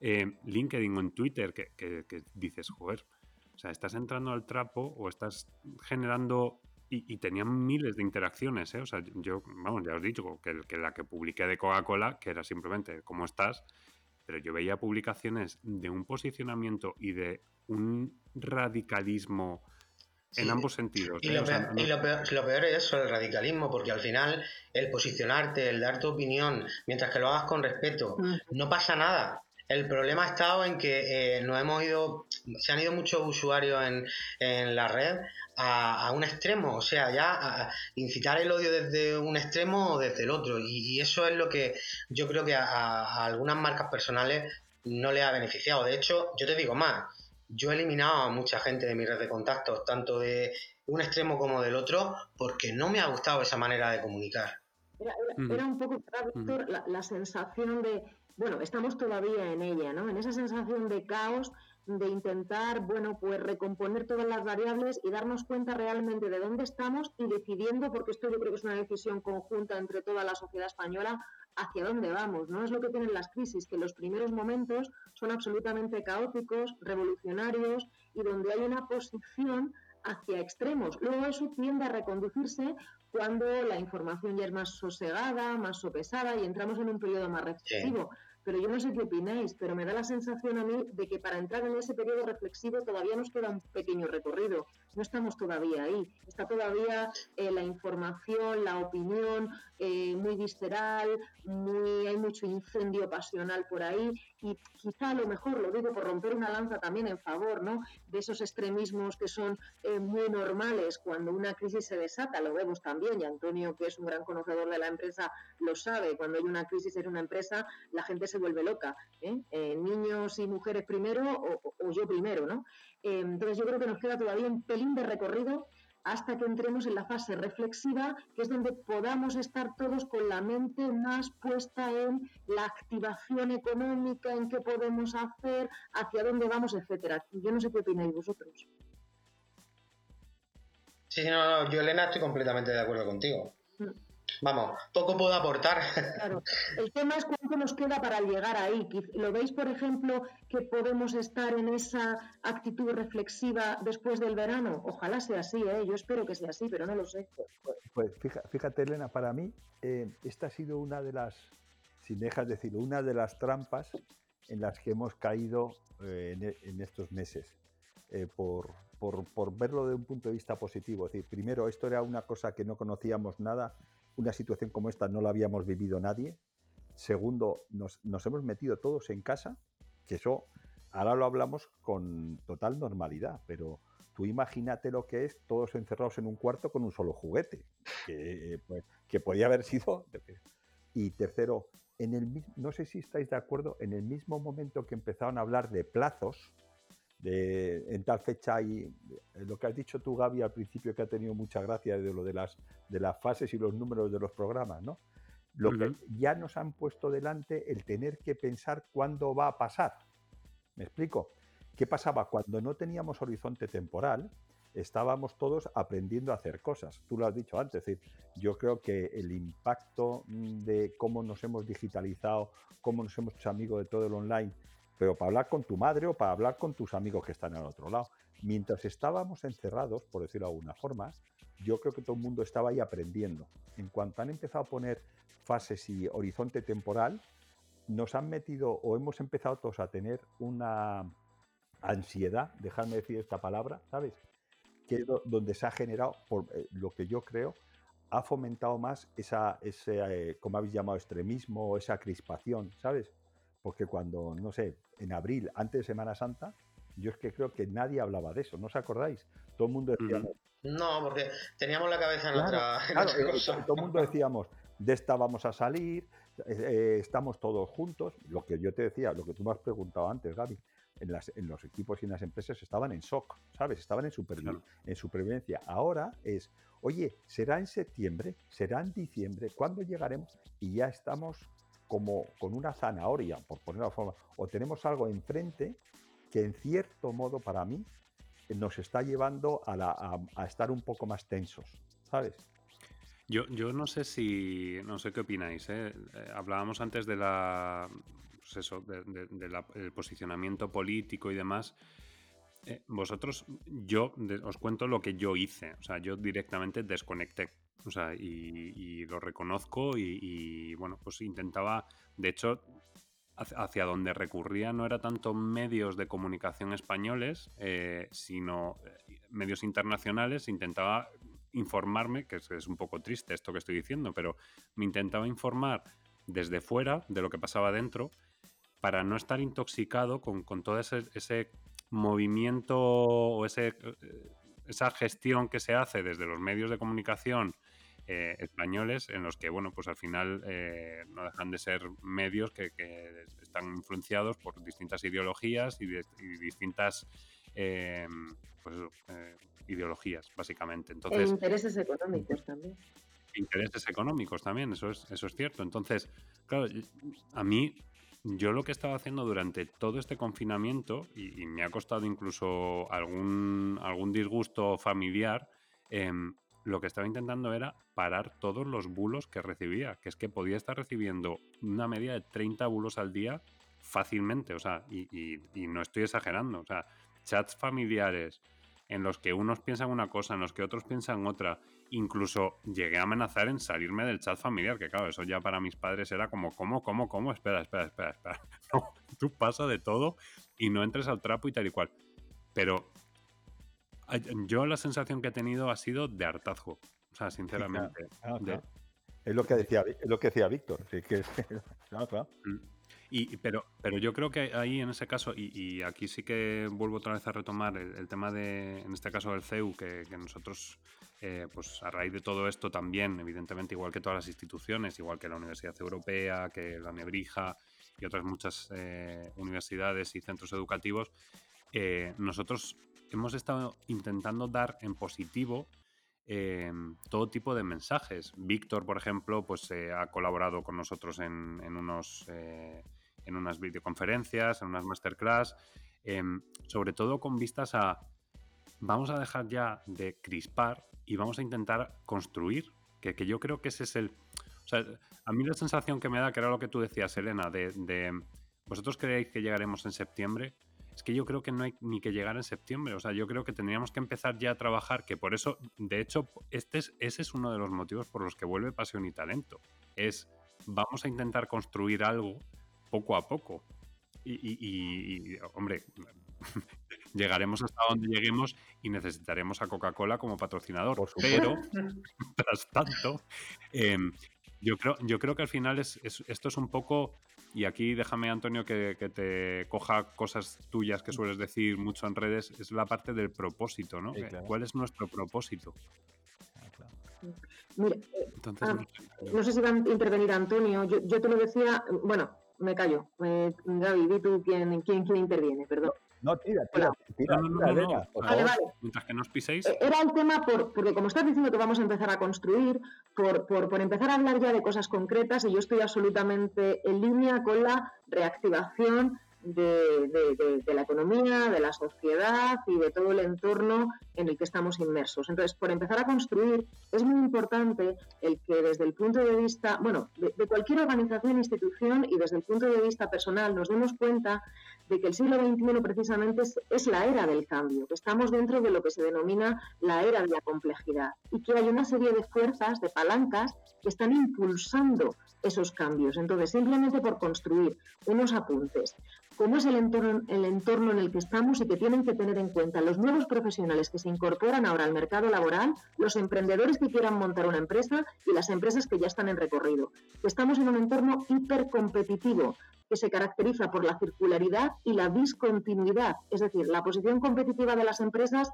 eh, LinkedIn o en Twitter que, dices, joder, o sea, estás entrando al trapo o estás generando y, tenían miles de interacciones, ¿eh? O sea, yo, vamos, ya os he dicho que, que la que publiqué de Coca-Cola, que era simplemente cómo estás, pero yo veía publicaciones de un posicionamiento y de un radicalismo en ambos sentidos. Y, ¿eh? lo, peor, es eso, el radicalismo, porque al final el posicionarte, el dar tu opinión, mientras que lo hagas con respeto, mm. no pasa nada. El problema ha estado en que eh, nos hemos ido, se han ido muchos usuarios en, en la red a, un extremo, o sea, ya a incitar el odio desde un extremo o desde el otro. Y, eso es lo que yo creo que a, algunas marcas personales no le ha beneficiado. De hecho, yo te digo más, yo he eliminado a mucha gente de mi red de contactos, tanto de un extremo como del otro, porque no me ha gustado esa manera de comunicar. Era, un poco, Víctor, la sensación de bueno, estamos todavía en ella, ¿no? En esa sensación de caos, de intentar, bueno, pues recomponer todas las variables y darnos cuenta realmente de dónde estamos y decidiendo, porque esto yo creo que es una decisión conjunta entre toda la sociedad española, hacia dónde vamos, ¿no? Es lo que tienen las crisis, que los primeros momentos son absolutamente caóticos, revolucionarios y donde hay una posición hacia extremos. Luego eso tiende a reconducirse cuando la información ya es más sosegada, más sopesada y entramos en un periodo más reflexivo. Pero yo no sé qué opináis, pero me da la sensación a mí de que para entrar en ese periodo reflexivo todavía nos queda un pequeño recorrido. No estamos todavía ahí. Está todavía eh, la información, la opinión eh, muy visceral, muy, hay mucho incendio pasional por ahí y quizá a lo mejor, lo digo por romper una lanza también en favor ¿no? de esos extremismos que son eh, muy normales cuando una crisis se desata, lo vemos también y Antonio, que es un gran conocedor de la empresa, lo sabe. Cuando hay una crisis en una empresa, la gente se vuelve loca. niños y mujeres primero o, yo primero, ¿no? Eh, entonces yo creo que nos queda todavía un pelín de recorrido hasta que entremos en la fase reflexiva, que es donde podamos estar todos con la mente más puesta en la activación económica, en qué podemos hacer, hacia dónde vamos, etcétera. Yo no sé qué opináis vosotros. Sí, no, yo Elena estoy completamente de acuerdo contigo. Mm. Vamos, poco puedo aportar. Claro. El tema es cuánto nos queda para llegar ahí. ¿Lo veis, por ejemplo, que podemos estar en esa actitud reflexiva después del verano? Ojalá sea así, ¿eh? yo espero que sea así, pero no lo sé. Pues fíjate, Elena, para mí eh, esta ha sido una de las, si dejas decirlo, una de las trampas en las que hemos caído eh, e, en, estos meses. Eh, por, por, por, verlo de un punto de vista positivo. Es decir, primero, esto era una cosa que no conocíamos nada una situación como esta no la habíamos vivido nadie. Segundo, nos, hemos metido todos en casa, que eso ahora lo hablamos con total normalidad, pero tú imagínate lo que es todos encerrados en un cuarto con un solo juguete, que, pues, que podía haber sido... Y tercero, en el, no sé si estáis de acuerdo, en el mismo momento que empezaron a hablar de plazos, en tal fecha y eh, lo que has dicho tú, Gaby, al principio que ha tenido mucha gracia de lo de las, de las fases y los números de los programas, ¿no? Lo que ya nos han puesto delante el tener que pensar cuándo va a pasar. ¿Me explico? ¿Qué pasaba? Cuando no teníamos horizonte temporal, estábamos todos aprendiendo a hacer cosas. Tú lo has dicho antes, es decir, yo creo que el impacto mm, de cómo nos hemos digitalizado, cómo nos hemos hecho amigos de todo el online, pero para hablar con tu madre o para hablar con tus amigos que están al otro lado. Mientras estábamos encerrados, por decirlo de alguna forma, yo creo que todo el mundo estaba ahí aprendiendo. En cuanto han empezado a poner fases y horizonte temporal, nos han metido o hemos empezado todos a tener una ansiedad, dejadme decir esta palabra, ¿sabes? Que es donde se ha generado, por eh, lo que yo creo, ha fomentado más esa, ese, eh, como habéis llamado, extremismo esa crispación, ¿sabes? Porque cuando, no sé, en abril, antes de Semana Santa, yo es que creo que nadie hablaba de eso, ¿no os acordáis? Todo el mundo decíamos... No, porque teníamos la cabeza en otra, cosa. Todo el mundo decíamos, de esta vamos a salir, eh, eh, estamos todos juntos. Lo que yo te decía, lo que tú me has preguntado antes, Gaby, en, las, en los equipos y en las empresas estaban en shock, ¿sabes? Estaban en, en supervivencia. Ahora es, oye, será en septiembre, será en diciembre, ¿cuándo llegaremos? Y ya estamos como con una zanahoria, por ponerlo de forma, o tenemos algo enfrente que en cierto modo para mí nos está llevando a, estar un poco más tensos, ¿sabes? Yo, yo no sé si, no sé qué opináis. ¿eh? Eh, hablábamos antes de la, pues posicionamiento político y demás. Eh, vosotros, yo os cuento lo que yo hice. O sea, yo directamente desconecté o sea, y, lo reconozco y, bueno, pues intentaba, de hecho, hacia donde recurría no era tanto medios de comunicación españoles, eh, sino eh, medios internacionales. Intentaba informarme, que es, un poco triste esto que estoy diciendo, pero me intentaba informar desde fuera de lo que pasaba dentro para no estar intoxicado con, todo ese, ese, movimiento o ese, eh, esa gestión que se hace desde los medios de comunicación eh, españoles en los que, bueno, pues al final eh, no dejan de ser medios que, están influenciados por distintas ideologías y, distintas eh, pues ideologías, básicamente. Entonces, e intereses económicos también. Intereses económicos también, eso es, eso es cierto. Entonces, claro, a mí yo lo que he estado haciendo durante todo este confinamiento, y, me ha costado incluso algún, algún disgusto familiar, em, lo que estaba intentando era parar todos los bulos que recibía, que es que podía estar recibiendo una media de 30 bulos al día fácilmente, o sea, y, no estoy exagerando, o sea, chats familiares en los que unos piensan una cosa, en los que otros piensan otra, incluso llegué a amenazar en salirme del chat familiar, que claro, eso ya para mis padres era como, ¿cómo, cómo, cómo? Espera, espera, espera, espera. Tú pasa de todo y no entres al trapo y tal y cual. Pero yo la sensación que he tenido ha sido de hartazgo. O sea, sinceramente. Es lo que decía, es lo que decía Víctor. que, claro, claro. Mm. Y, pero, pero yo creo que ahí en ese caso, y, aquí sí que vuelvo otra vez a retomar el, tema de, en este caso del CEU, que, nosotros, eh, pues a raíz de todo esto también, evidentemente, igual que todas las instituciones, igual que la Universidad Europea, que la Nebrija y otras muchas eh, universidades y centros educativos, eh, nosotros hemos estado intentando dar en positivo todo tipo de mensajes. Víctor, por ejemplo, pues ha colaborado con nosotros en, unos en unas videoconferencias, en unas masterclass, em, sobre todo con vistas a vamos a dejar ya de crispar y vamos a intentar construir, que, que yo creo que ese es el... O sea, a mí la sensación que me da, que era lo que tú decías, Elena, de, vosotros creéis que llegaremos en septiembre, es que yo creo que no hay ni que llegar en septiembre. O sea, yo creo que tendríamos que empezar ya a trabajar, que por eso, de hecho, este es, ese es uno de los motivos por los que vuelve pasión y talento. Es, vamos a intentar construir algo poco a poco. Y, hombre, llegaremos hasta donde lleguemos y necesitaremos a Coca-Cola como patrocinador. Pero, tras tanto, em, yo, creo, yo creo que al final es, esto es un poco, y aquí déjame, Antonio, que, te coja cosas tuyas que sueles decir mucho en redes, es la parte del propósito, ¿no? ¿Cuál es nuestro propósito? Mira, ah, no sé si va a intervenir Antonio. Yo, yo te lo decía, bueno, me callo. Eh, Gaby, di tú quién, quién, quién interviene, perdón. No, tira, tira, tira, tira, vale, vale. Mientras que no os piséis. Eh, era el tema por, porque como estás diciendo que vamos a empezar a construir, por, por, por empezar a hablar ya de cosas concretas, y yo estoy absolutamente en línea con la reactivación de, la economía, de la sociedad y de todo el entorno en el que estamos inmersos. Entonces, por empezar a construir, es muy importante el que desde el punto de vista, bueno, de, cualquier organización, institución y desde el punto de vista personal nos demos cuenta de que el siglo XXI precisamente es, la era del cambio, que estamos dentro de lo que se denomina la era de la complejidad y que hay una serie de fuerzas, de palancas, que están impulsando esos cambios. Entonces, simplemente por construir unos apuntes, cómo es el entorno, en el que estamos y que tienen que tener en cuenta los nuevos profesionales que se incorporan ahora al mercado laboral, los emprendedores que quieran montar una empresa y las empresas que ya están en recorrido. Estamos en un entorno hipercompetitivo que se caracteriza por la circularidad y la discontinuidad, es decir, la posición competitiva de las empresas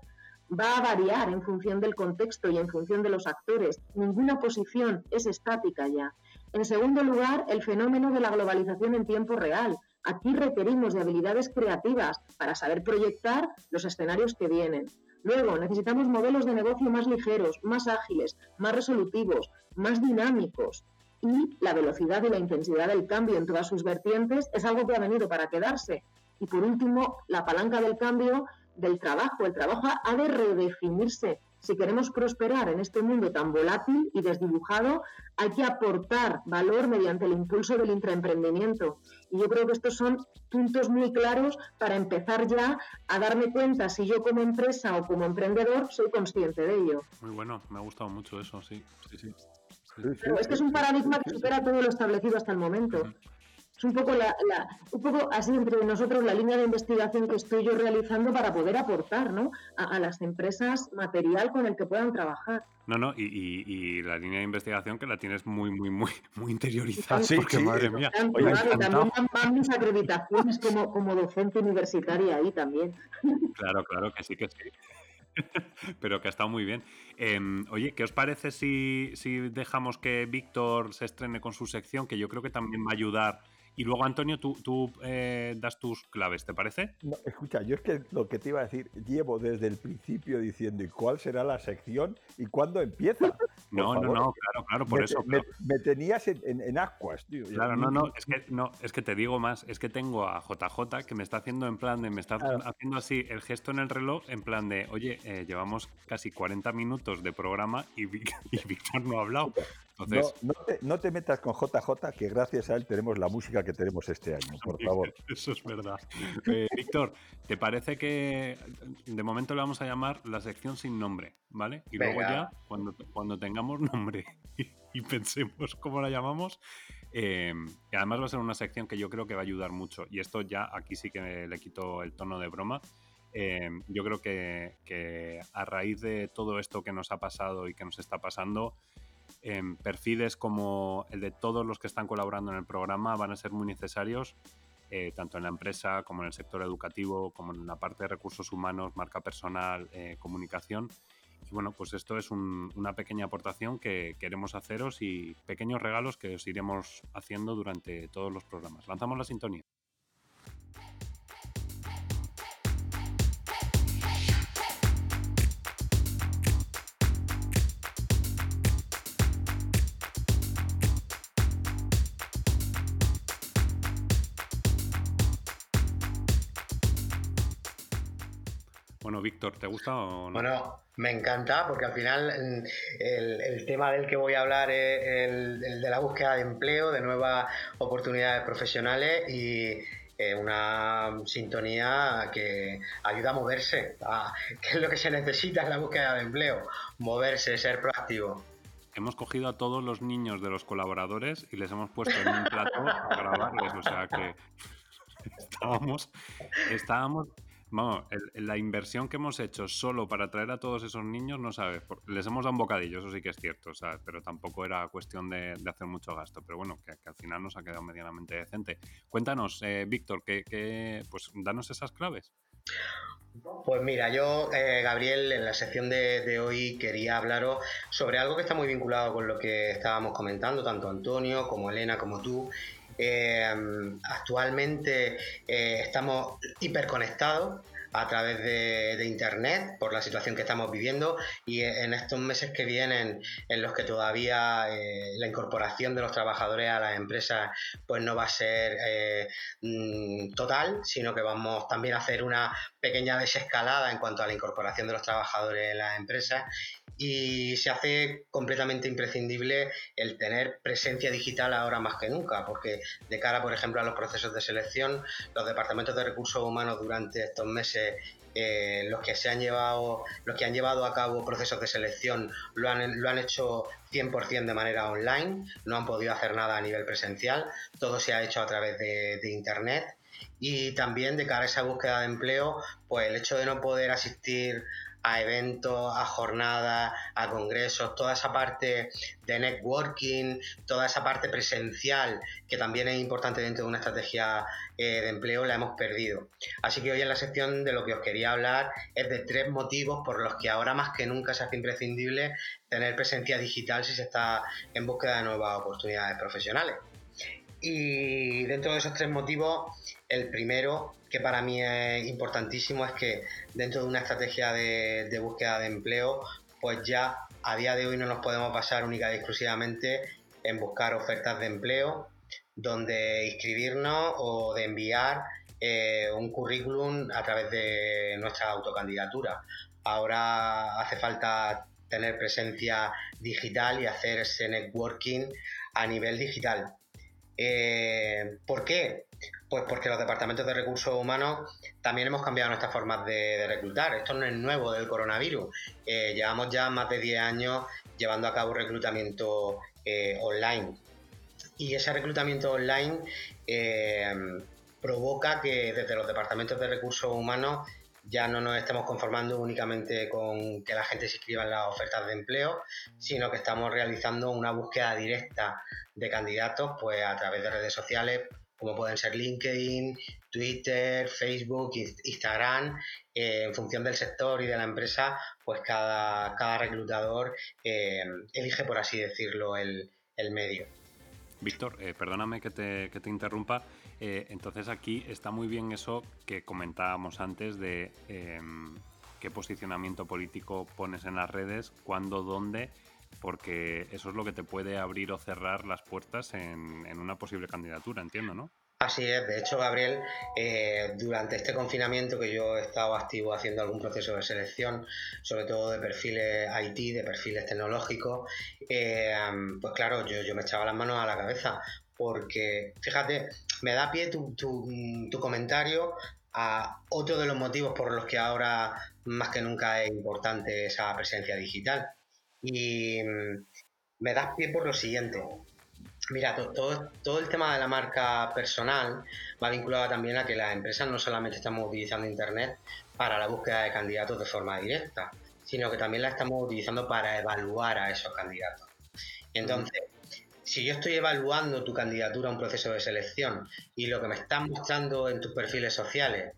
va a variar en función del contexto y en función de los actores. Ninguna posición es estática ya. En segundo lugar, el fenómeno de la globalización en tiempo real. Aquí requerimos de habilidades creativas para saber proyectar los escenarios que vienen. Luego, necesitamos modelos de negocio más ligeros, más ágiles, más resolutivos, más dinámicos. Y la velocidad y la intensidad del cambio en todas sus vertientes es algo que ha venido para quedarse. Y por último, la palanca del cambio del trabajo. El trabajo ha de redefinirse. Si queremos prosperar en este mundo tan volátil y desdibujado, hay que aportar valor mediante el impulso del intraemprendimiento. Y yo creo que estos son puntos muy claros para empezar ya a darme cuenta si yo como empresa o como emprendedor soy consciente de ello. Muy bueno, me ha gustado mucho eso, sí. sí, sí. es que es un paradigma que supera todo lo establecido hasta el momento. Es un poco, la, un poco así entre nosotros la línea de investigación que estoy yo realizando para poder aportar ¿no? a, las empresas material con el que puedan trabajar. No, no, y, la línea de investigación que la tienes muy, muy, muy, muy interiorizada, sí, porque madre mía. también van mis acreditaciones como, como docente universitaria ahí también. Claro, claro, que sí, que sí. Pero que ha estado muy bien. Em, oye, ¿qué os parece si, si dejamos que Víctor se estrene con su sección? Que yo creo que también va a ayudar Y luego, Antonio, tú, tú eh, das tus claves, ¿te parece? No, escucha, yo es que lo que te iba a decir, llevo desde el principio diciendo, ¿y cuál será la sección y cuándo empieza? no, no, no, claro, claro, por eso. Me, tenías en, en, aguas, tío. Claro, no, no, es que, no, es que te digo más, es que tengo a JJ que me está haciendo en plan de, me está haciendo así el gesto en el reloj, en plan de, oye, eh, llevamos casi 40 minutos de programa y, y Víctor no ha hablado. Entonces... No, te, no, te, metas con JJ, que gracias a él tenemos la música que tenemos este año, por favor. Eso es verdad. Eh, Víctor, ¿te parece que de momento le vamos a llamar la sección sin nombre, ¿vale? Y luego ya, cuando, cuando tengamos nombre y, pensemos cómo la llamamos, eh, además va a ser una sección que yo creo que va a ayudar mucho. Y esto ya aquí sí que le quito el tono de broma. Eh, yo creo que, que, a raíz de todo esto que nos ha pasado y que nos está pasando, perfiles como el de todos los que están colaborando en el programa van a ser muy necesarios, eh, tanto en la empresa como en el sector educativo, como en la parte de recursos humanos, marca personal, eh, comunicación. Y bueno, pues esto es una pequeña aportación que queremos haceros y pequeños regalos que os iremos haciendo durante todos los programas. Lanzamos la sintonía. Víctor, ¿te gusta o no? Bueno, me encanta porque al final mm, el, tema del que voy a hablar es el, de la búsqueda de empleo, de nuevas oportunidades profesionales y eh, una sintonía que ayuda a moverse, que es lo que se necesita en la búsqueda de empleo, moverse, ser proactivo. Hemos cogido a todos los niños de los colaboradores y les hemos puesto en un plato a grabarles, o sea que estábamos, estábamos Vamos, la inversión que hemos hecho solo para traer a todos esos niños, no sabes, les hemos dado un bocadillo, eso sí que es cierto, ¿sabes? pero tampoco era cuestión de, hacer mucho gasto, pero bueno, que, al final nos ha quedado medianamente decente. Cuéntanos, eh, Víctor, que, pues danos esas claves. Pues mira, yo, eh, Gabriel, en la sección de, hoy quería hablaros sobre algo que está muy vinculado con lo que estábamos comentando, tanto Antonio como Elena como tú, eh, actualmente eh, estamos hiperconectados a través de, Internet por la situación que estamos viviendo y en estos meses que vienen en los que todavía eh, la incorporación de los trabajadores a las empresas pues no va a ser mm, total, sino que vamos también a hacer una pequeña desescalada en cuanto a la incorporación de los trabajadores en las empresas y se hace completamente imprescindible el tener presencia digital ahora más que nunca, porque de cara, por ejemplo, a los procesos de selección, los departamentos de recursos humanos durante estos meses eh, los que se han llevado, los que han llevado a cabo procesos de selección lo han, lo han hecho 100% de manera online, no han podido hacer nada a nivel presencial, todo se ha hecho a través de, de internet. Y también de cara a esa búsqueda de empleo, pues el hecho de no poder asistir a eventos, a jornadas, a congresos, toda esa parte de networking, toda esa parte presencial que también es importante dentro de una estrategia eh, de empleo, la hemos perdido. Así que hoy en la sección de lo que os quería hablar es de tres motivos por los que ahora más que nunca se hace imprescindible tener presencia digital si se está en búsqueda de nuevas oportunidades profesionales. Y dentro de esos tres motivos, el primero, que para mí es importantísimo, es que dentro de una estrategia de, búsqueda de empleo, pues ya a día de hoy no nos podemos basar única y exclusivamente en buscar ofertas de empleo, donde inscribirnos o de enviar eh, un currículum a través de nuestra autocandidatura. Ahora hace falta tener presencia digital y hacer ese networking a nivel digital. Eh, ¿Por qué? Pues porque los departamentos de recursos humanos también hemos cambiado nuestras formas de, reclutar. Esto no es nuevo del coronavirus. Eh, llevamos ya más de 10 años llevando a cabo reclutamiento eh, online. Y ese reclutamiento online provoca que desde los departamentos de recursos humanos ya no nos estemos conformando únicamente con que la gente se inscriba en las ofertas de empleo, sino que estamos realizando una búsqueda directa de candidatos pues a través de redes sociales como pueden ser LinkedIn, Twitter, Facebook, Instagram, eh, en función del sector y de la empresa, pues cada, cada reclutador eh, elige, por así decirlo, el, el medio. Víctor, eh, perdóname que te, que te interrumpa. Entonces aquí está muy bien eso que comentábamos antes de em, qué posicionamiento político pones en las redes, cuándo, dónde, porque eso es lo que te puede abrir o cerrar las puertas en, una posible candidatura, entiendo, ¿no? Así es, de hecho, Gabriel, eh, durante este confinamiento que yo he estado activo haciendo algún proceso de selección, sobre todo de perfiles IT, de perfiles tecnológicos, eh, pues claro, yo, yo me echaba las manos a la cabeza, porque fíjate, me da pie tu, tu, tu comentario a otro de los motivos por los que ahora más que nunca es importante esa presencia digital. Y mm, me das pie por lo siguiente. Mira, todo, todo el tema de la marca personal va vinculado también a que las empresas no solamente estamos utilizando Internet para la búsqueda de candidatos de forma directa, sino que también la estamos utilizando para evaluar a esos candidatos. Entonces, si yo estoy evaluando tu candidatura a un proceso de selección y lo que me están mostrando en tus perfiles sociales,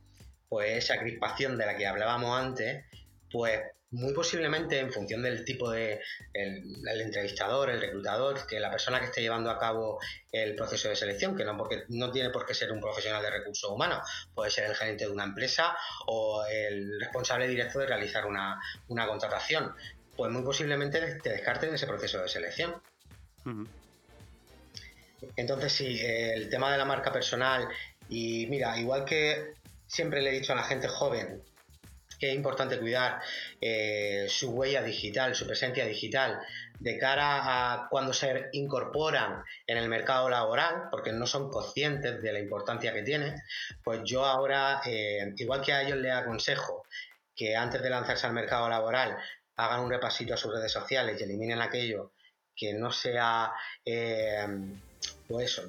pues esa crispación de la que hablábamos antes, pues muy posiblemente en función del tipo de el, entrevistador, el reclutador, que la persona que esté llevando a cabo el proceso de selección, que no porque no tiene por qué ser un profesional de recursos humanos, puede ser el gerente de una empresa o el responsable directo de realizar una, contratación, pues muy posiblemente te descarten ese proceso de selección. Entonces sí, el tema de la marca personal y mira, igual que siempre le he dicho a la gente joven que es importante cuidar eh, su huella digital, su presencia digital, de cara a cuando se incorporan en el mercado laboral, porque no son conscientes de la importancia que tiene, pues yo ahora, eh, igual que a ellos les aconsejo que antes de lanzarse al mercado laboral hagan un repasito a sus redes sociales y eliminen aquello que no sea eh, pues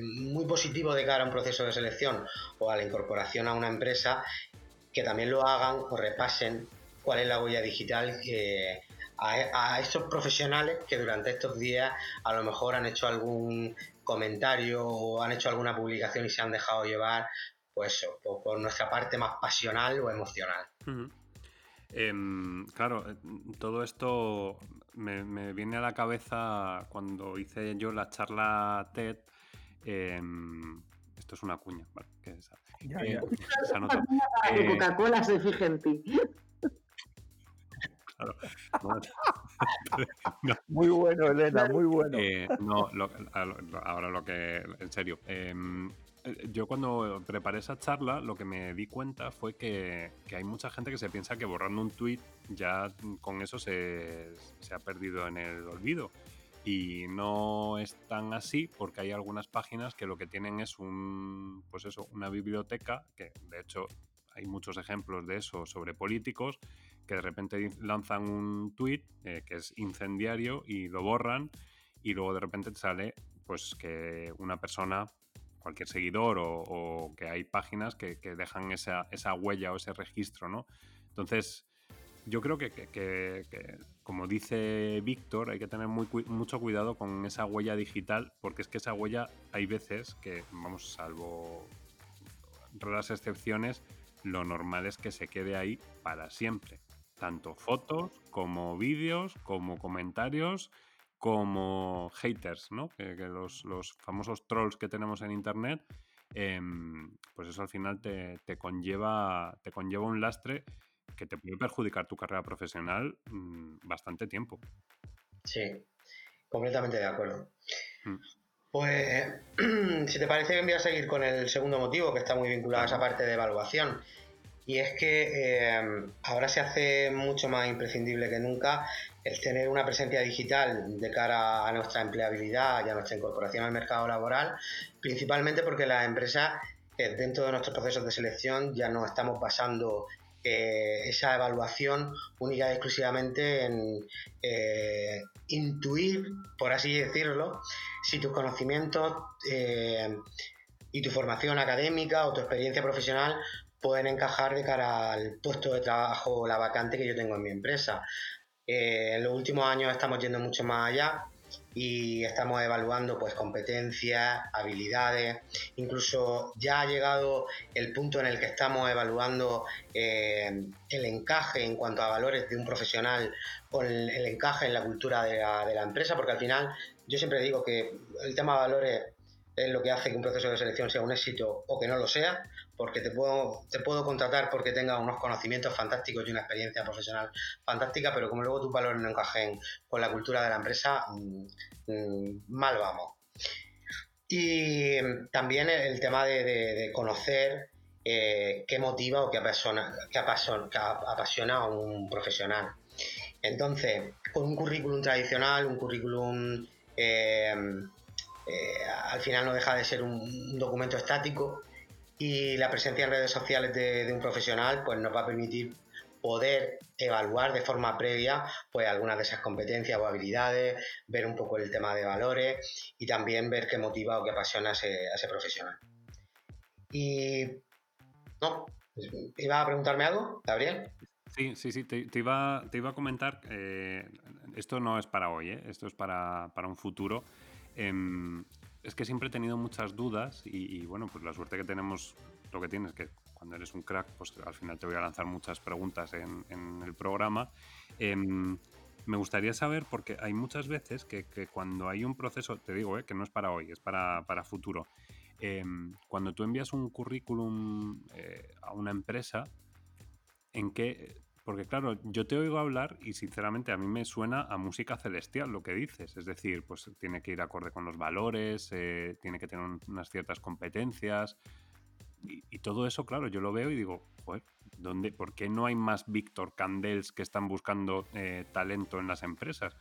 muy positivo de cara a un proceso de selección o a la incorporación a una empresa que también lo hagan o repasen cuál es la huella digital que a, estos profesionales que durante estos días a lo mejor han hecho algún comentario o han hecho alguna publicación y se han dejado llevar pues por, nuestra parte más pasional o emocional. Em, claro, todo esto me, viene a la cabeza cuando hice yo la charla TED. Em, esto es una cuña, ¿vale? Que eh, eh, Coca-Cola se fija en ti. Muy bueno, Elena, muy bueno. Eh, no, ahora lo que. En serio. Em, yo cuando preparé esa charla, lo que me di cuenta fue que, hay mucha gente que se piensa que borrando un tweet ya con eso se, se ha perdido en el olvido. Y no es tan así porque hay algunas páginas que lo que tienen es un, pues eso, una biblioteca, que de hecho hay muchos ejemplos de eso sobre políticos, que de repente lanzan un tweet eh, que es incendiario y lo borran y luego de repente te sale pues que una persona, cualquier seguidor o, que hay páginas que, dejan esa, esa, huella o ese registro, ¿no? Entonces, yo creo que, como dice Víctor, hay que tener mucho cuidado con esa huella digital, porque es que esa huella hay veces que, vamos, salvo raras excepciones, lo normal es que se quede ahí para siempre. Tanto fotos como vídeos, como comentarios, como haters, ¿no? Que, los, famosos trolls que tenemos en internet, em, pues eso al final te, conlleva, te conlleva un lastre que te puede perjudicar tu carrera profesional mm, bastante tiempo. Sí, completamente de acuerdo. Mm. Pues, si te parece, voy a seguir con el segundo motivo, que está muy vinculado a esa parte de evaluación. Y es que eh, ahora se hace mucho más imprescindible que nunca el tener una presencia digital de cara a nuestra empleabilidad y a nuestra incorporación al mercado laboral, principalmente porque las empresas eh, dentro de nuestros procesos de selección ya no estamos basando esa evaluación única y exclusivamente en eh, intuir, por así decirlo, si tus conocimientos eh, y tu formación académica o tu experiencia profesional pueden encajar de cara al puesto de trabajo o la vacante que yo tengo en mi empresa. Eh, en los últimos años estamos yendo mucho más allá y estamos evaluando pues competencias, habilidades, incluso ya ha llegado el punto en el que estamos evaluando eh, el encaje en cuanto a valores de un profesional con el, encaje en la cultura de la, empresa, porque al final yo siempre digo que el tema de valores es lo que hace que un proceso de selección sea un éxito o que no lo sea, porque te puedo, te puedo contratar porque tenga unos conocimientos fantásticos y una experiencia profesional fantástica, pero como luego tus valores no encajen con la cultura de la empresa, mm, mm, mal vamos. Y también el tema de, conocer eh, qué motiva o qué apasiona, qué apasiona a un profesional. Entonces, con un currículum tradicional, un currículum eh, eh, al final no deja de ser un, documento estático y la presencia en redes sociales de, un profesional pues nos va a permitir poder evaluar de forma previa pues algunas de esas competencias o habilidades, ver un poco el tema de valores y también ver qué motiva o qué apasiona a ese, profesional. Y ¿iba a preguntarme algo, Gabriel? Sí, sí, sí, te, iba, te iba a comentar, eh, esto no es para hoy, ¿eh? esto es para, un futuro. Em, es que siempre he tenido muchas dudas y, bueno, pues la suerte que tenemos, lo que tienes, que cuando eres un crack, pues al final te voy a lanzar muchas preguntas en, el programa. Em, me gustaría saber, porque hay muchas veces que, cuando hay un proceso, te digo, ¿eh? que no es para hoy, es para, para futuro. Em, cuando tú envías un currículum a una empresa, en qué porque claro, yo te oigo hablar y sinceramente a mí me suena a música celestial lo que dices. Es decir, pues tiene que ir acorde con los valores, eh, tiene que tener unas ciertas competencias. Y, todo eso, claro, yo lo veo y digo, joder, ¿dónde, ¿por qué no hay más Víctor Candels que están buscando eh, talento en las empresas?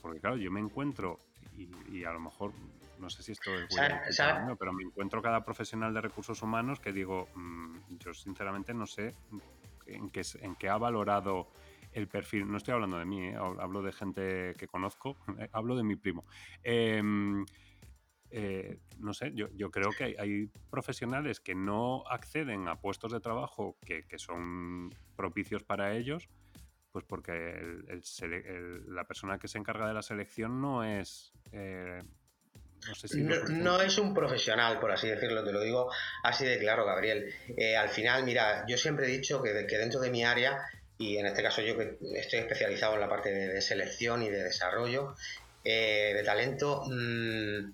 Porque claro, yo me encuentro, y, a lo mejor, no sé si esto es bueno, pero me encuentro cada profesional de recursos humanos que digo, mm, yo sinceramente no sé en que, ha valorado el perfil, no estoy hablando de mí, ¿eh? hablo de gente que conozco, eh, hablo de mi primo. Em, eh, no sé, yo, creo que hay, profesionales que no acceden a puestos de trabajo que, que son propicios para ellos, pues porque la persona que se encarga de la selección no es no, es un profesional, por así decirlo, te lo digo así de claro, Gabriel. Eh, al final, mira, yo siempre he dicho que, dentro de mi área, y en este caso yo que estoy especializado en la parte de, selección y de desarrollo eh, de talento, mmm,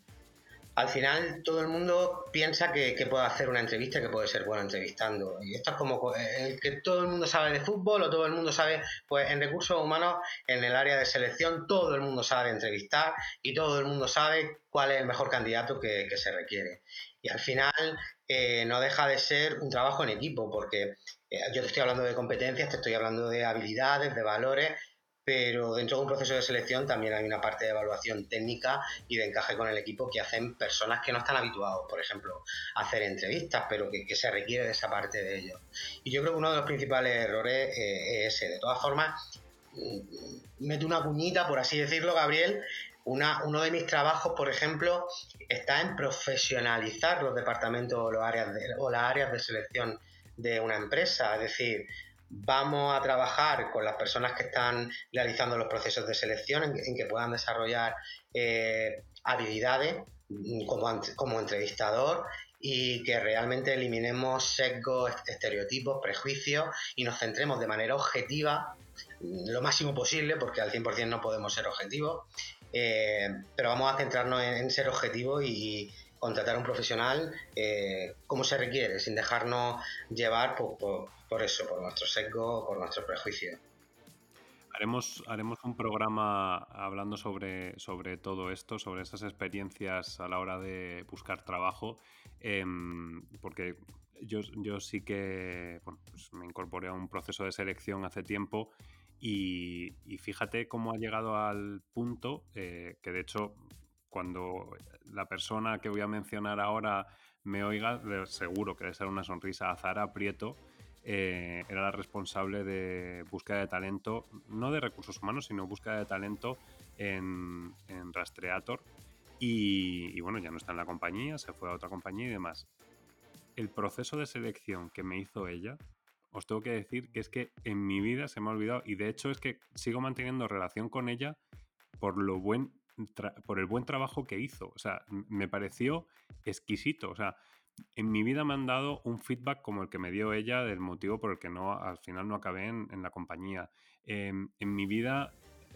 al final todo el mundo piensa que, puede hacer una entrevista que puede ser bueno entrevistando. Y esto es como el que todo el mundo sabe de fútbol o todo el mundo sabe, pues en recursos humanos, en el área de selección, todo el mundo sabe entrevistar y todo el mundo sabe cuál es el mejor candidato que, se requiere. Y al final eh, no deja de ser un trabajo en equipo, porque eh, yo te estoy hablando de competencias, te estoy hablando de habilidades, de valores, pero dentro de un proceso de selección también hay una parte de evaluación técnica y de encaje con el equipo que hacen personas que no están habituados, por ejemplo, a hacer entrevistas, pero que, se requiere de esa parte de ellos. Y yo creo que uno de los principales errores eh, es ese. De todas formas, mm, meto una cuñita, por así decirlo, Gabriel. Una, uno de mis trabajos, por ejemplo, está en profesionalizar los departamentos los áreas o las áreas de selección de una empresa. Es decir, Vamos a trabajar con las personas que están realizando los procesos de selección en, que puedan desarrollar eh, habilidades mm, como, como entrevistador y que realmente eliminemos sesgos, estereotipos, prejuicios y nos centremos de manera objetiva mm, lo máximo posible, porque al 100% no podemos ser objetivos, eh, pero vamos a centrarnos en, ser objetivos y, contratar a un profesional eh, como se requiere, sin dejarnos llevar por, por eso, por nuestro sesgo, por nuestro prejuicio. Haremos, haremos un programa hablando sobre, sobre todo esto, sobre esas experiencias a la hora de buscar trabajo, em, porque yo, yo, sí que pues me incorporé a un proceso de selección hace tiempo y, fíjate cómo ha llegado al punto eh, que de hecho cuando la persona que voy a mencionar ahora me oiga, seguro que debe ser una sonrisa a Zara Prieto, eh, era la responsable de búsqueda de talento, no de recursos humanos, sino búsqueda de talento en, Rastreator. Y, bueno, ya no está en la compañía, se fue a otra compañía y demás. El proceso de selección que me hizo ella, os tengo que decir que es que en mi vida se me ha olvidado y de hecho es que sigo manteniendo relación con ella por lo buen por el buen trabajo que hizo. O sea, me pareció exquisito. O sea, en mi vida me han dado un feedback como el que me dio ella del motivo por el que no al final no acabé en, la compañía. Em, en mi vida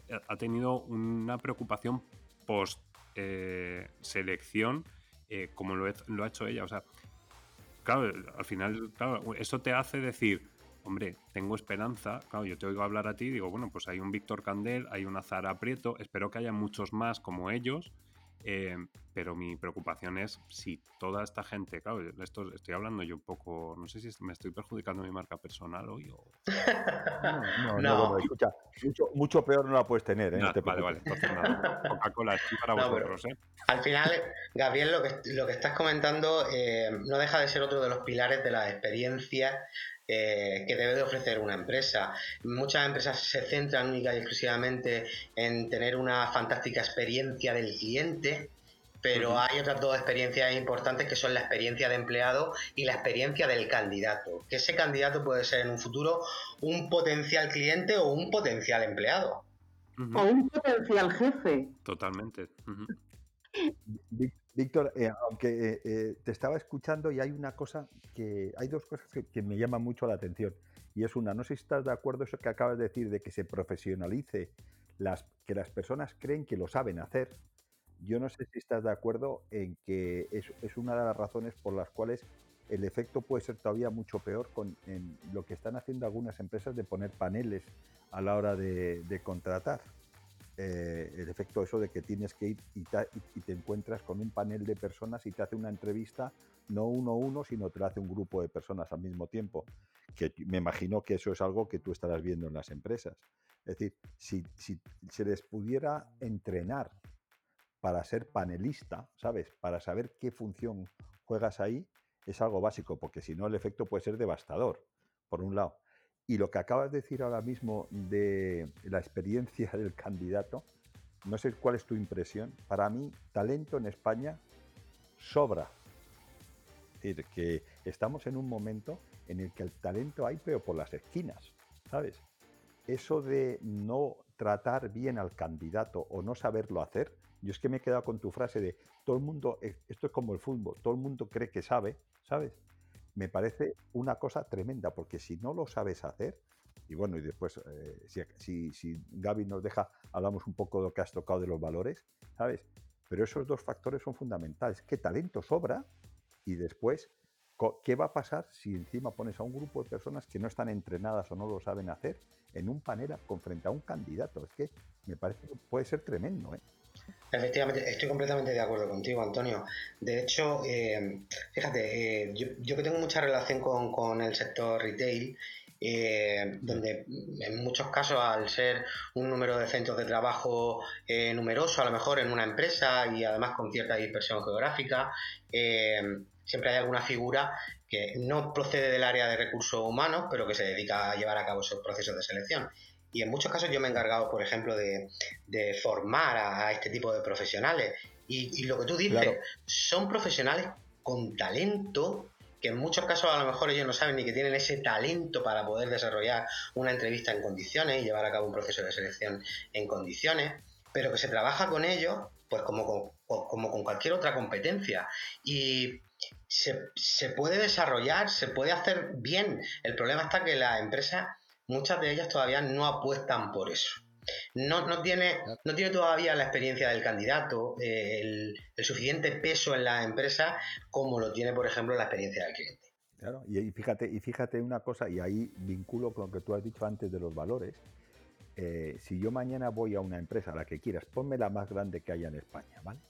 eh, ha tenido una preocupación post eh, selección como lo, lo, ha hecho ella. O sea, claro, al final, claro, eso te hace decir, hombre, tengo esperanza. Claro, yo te oigo hablar a ti y digo, bueno, pues hay un Víctor Candel, hay una Zara Prieto, espero que haya muchos más como ellos eh, pero mi preocupación es si toda esta gente, claro, esto estoy hablando yo un poco, no sé si me estoy perjudicando mi marca personal hoy o... No, no, no, escucha, mucho, mucho, peor no la puedes tener. ¿eh? vale, vale, entonces nada, Coca-Cola es para vosotros. ¿eh? Al final, Gabriel, lo que, lo que estás comentando eh, no deja de ser otro de los pilares de la experiencia eh, que debe de ofrecer una empresa. Muchas empresas se centran única y exclusivamente en tener una fantástica experiencia del cliente, pero hay otras dos experiencias importantes que son la experiencia de empleado y la experiencia del candidato. Que ese candidato puede ser en un futuro un potencial cliente o un potencial empleado. O un potencial jefe. Totalmente. Víctor, eh, aunque eh, te estaba escuchando y hay una cosa que, hay dos cosas que, me llaman mucho la atención. Y es una, no sé si estás de acuerdo eso que acabas de decir de que se profesionalice, las, que las personas creen que lo saben hacer. Yo no sé si estás de acuerdo en que es, es una de las razones por las cuales el efecto puede ser todavía mucho peor con en lo que están haciendo algunas empresas de poner paneles a la hora de contratar. Eh, el efecto eso de que tienes que ir y te, encuentras con un panel de personas y te hace una entrevista, no uno a uno, sino te hace un grupo de personas al mismo tiempo. Que me imagino que eso es algo que tú estarás viendo en las empresas. Es decir, si, si se les pudiera entrenar para ser panelista, ¿sabes? Para saber qué función juegas ahí, es algo básico, porque si no el efecto puede ser devastador, por un lado. Y lo que acabas de decir ahora mismo de la experiencia del candidato, no sé cuál es tu impresión. Para mí, talento en España sobra. Es decir, que estamos en un momento en el que el talento hay, pero por las esquinas, ¿sabes? Eso de no tratar bien al candidato o no saberlo hacer, yo es que me he quedado con tu frase de todo el mundo, eh, esto es como el fútbol, todo el mundo cree que sabe, ¿sabes? Me parece una cosa tremenda, porque si no lo sabes hacer, y bueno, y después, eh, si, si, Gaby nos deja, hablamos un poco de lo que has tocado de los valores, ¿sabes? Pero esos dos factores son fundamentales. ¿Qué talento sobra? Y después, ¿qué va a pasar si encima pones a un grupo de personas que no están entrenadas o no lo saben hacer en un panel con frente a un candidato? Es que me parece que puede ser tremendo, ¿eh? Efectivamente, estoy completamente de acuerdo contigo, Antonio. De hecho, eh, fíjate, eh, yo, que tengo mucha relación con, el sector retail, eh, donde en muchos casos, al ser un número de centros de trabajo numeroso, a lo mejor en una empresa y además con cierta dispersión geográfica, siempre hay alguna figura que no procede del área de recursos humanos, pero que se dedica a llevar a cabo esos procesos de selección. Y en muchos casos yo me he encargado, por ejemplo, de, formar a, este tipo de profesionales. Y, lo que tú dices, son profesionales con talento, que en muchos casos a lo mejor ellos no saben ni que tienen ese talento para poder desarrollar una entrevista en condiciones y llevar a cabo un proceso de selección en condiciones, pero que se trabaja con ellos pues como con, como con cualquier otra competencia. Y se, se puede desarrollar, se puede hacer bien. El problema está que la empresa muchas de ellas todavía no apuestan por eso. No, no, tiene, no tiene todavía la experiencia del candidato, eh, el, suficiente peso en la empresa como lo tiene, por ejemplo, la experiencia del cliente. Claro, y, fíjate, y fíjate una cosa, y ahí vinculo con lo que tú has dicho antes de los valores. Eh, si yo mañana voy a una empresa, la que quieras, ponme la más grande que haya en España, ¿vale?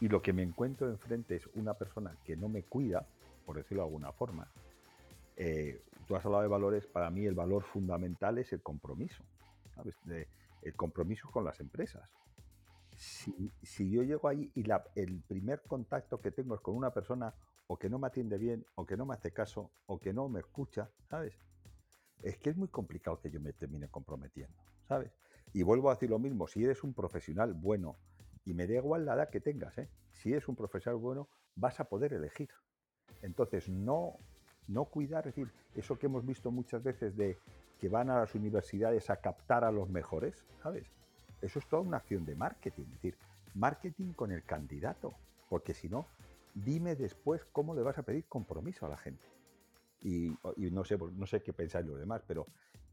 Y lo que me encuentro enfrente es una persona que no me cuida, por decirlo de alguna forma, eh, tú has hablado de valores, para mí el valor fundamental es el compromiso, el compromiso con las empresas. Si, yo llego ahí y el primer contacto que tengo es con una persona o que no me atiende bien, o que no me hace caso, o que no me escucha, ¿sabes? Es que es muy complicado que yo me termine comprometiendo, ¿sabes? Y vuelvo a decir lo mismo, si eres un profesional bueno, y me da igual la edad que tengas, ¿eh? si eres un profesional bueno, vas a poder elegir. Entonces, no no cuidar, es decir, eso que hemos visto muchas veces de que van a las universidades a captar a los mejores, ¿sabes? Eso es toda una acción de marketing, es decir, marketing con el candidato, porque si no, dime después cómo le vas a pedir compromiso a la gente. Y, no sé, no sé qué pensáis los demás, pero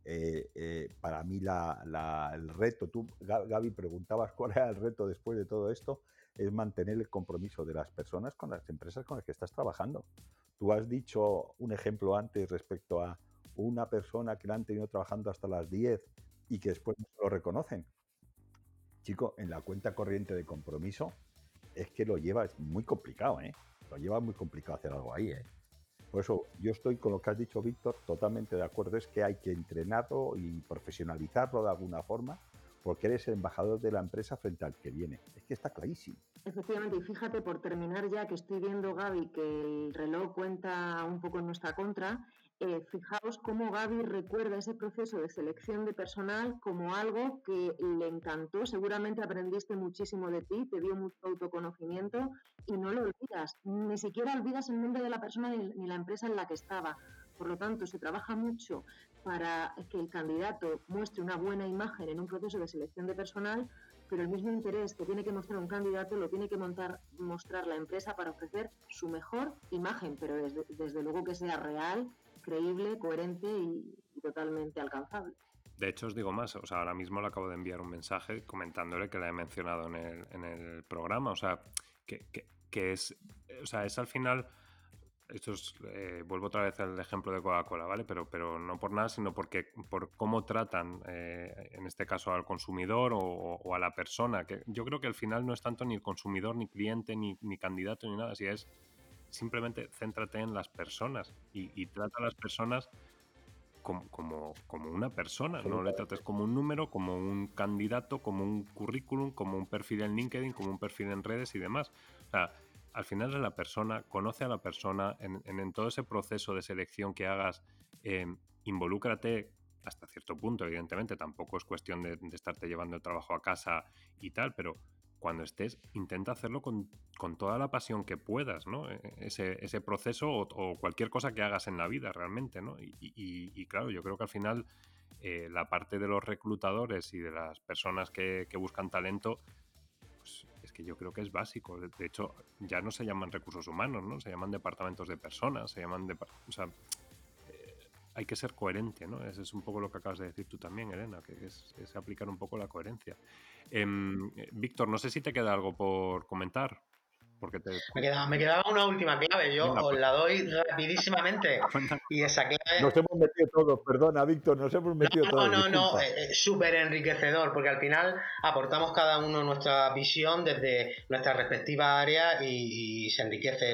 eh, eh, para mí el reto, tú Gaby preguntabas cuál era el reto después de todo esto, es mantener el compromiso de las personas con las empresas con las que estás trabajando. Tú has dicho un ejemplo antes respecto a una persona que la han tenido trabajando hasta las 10 y que después no lo reconocen. Chico, en la cuenta corriente de compromiso es que lo lleva, es muy complicado, ¿eh? Lo lleva muy complicado hacer algo ahí, ¿eh? Por eso yo estoy con lo que has dicho, Víctor, totalmente de acuerdo. Es que hay que entrenarlo y profesionalizarlo de alguna forma, porque eres el embajador de la empresa frente al que viene. Es que está clarísimo. Efectivamente, y fíjate, por terminar ya que estoy viendo, Gaby, que el reloj cuenta un poco en nuestra contra, eh, fijaos cómo Gaby recuerda ese proceso de selección de personal como algo que le encantó. Seguramente aprendiste muchísimo de ti, te dio mucho autoconocimiento y no lo olvidas. Ni siquiera olvidas el nombre de la persona ni, la empresa en la que estaba. Por lo tanto, se trabaja mucho para que el candidato muestre una buena imagen en un proceso de selección de personal, pero el mismo interés que tiene que mostrar un candidato lo tiene que montar, mostrar la empresa para ofrecer su mejor imagen, pero desde luego que sea real creíble, coherente y, totalmente alcanzable. De hecho, os digo más, o sea, ahora mismo le acabo de enviar un mensaje comentándole que la he mencionado en el, en el programa, o sea, que, es, o sea, es al final, esto es, eh, vuelvo otra vez al ejemplo de Coca-Cola, ¿vale? Pero, pero no por nada, sino porque por cómo tratan, eh, en este caso, al consumidor o, o, a la persona, que yo creo que al final no es tanto ni el consumidor, ni cliente, ni, ni candidato, ni nada, si es simplemente céntrate en las personas y, trata a las personas como, como, una persona, no le trates como un número, como un candidato, como un currículum, como un perfil en LinkedIn, como un perfil en redes y demás. O sea, al final es la persona, conoce a la persona, en, todo ese proceso de selección que hagas, eh, involúcrate hasta cierto punto, evidentemente, tampoco es cuestión de, de, estarte llevando el trabajo a casa y tal, pero cuando estés, intenta hacerlo con, toda la pasión que puedas, ¿no? E, e, ese, proceso o, cualquier cosa que hagas en la vida realmente, ¿no? Y, claro, yo creo que al final eh, la parte de los reclutadores y de las personas que, buscan talento, pues es que yo creo que es básico. De, hecho, ya no se llaman recursos humanos, ¿no? Se llaman departamentos de personas, se llaman... De, o sea, hay que ser coherente, ¿no? Es un poco lo que acabas de decir tú también, Elena, que es, aplicar un poco la coherencia. Em, eh, Víctor, no sé si te queda algo por comentar. Me, quedaba, una última clave, yo os pues. la doy rapidísimamente. y esa clave... Nos hemos metido todos, perdona, Víctor, nos hemos metido todos. No, no, no, eh, eh, súper enriquecedor, porque al final aportamos cada uno nuestra visión desde nuestra respectiva área y, se enriquece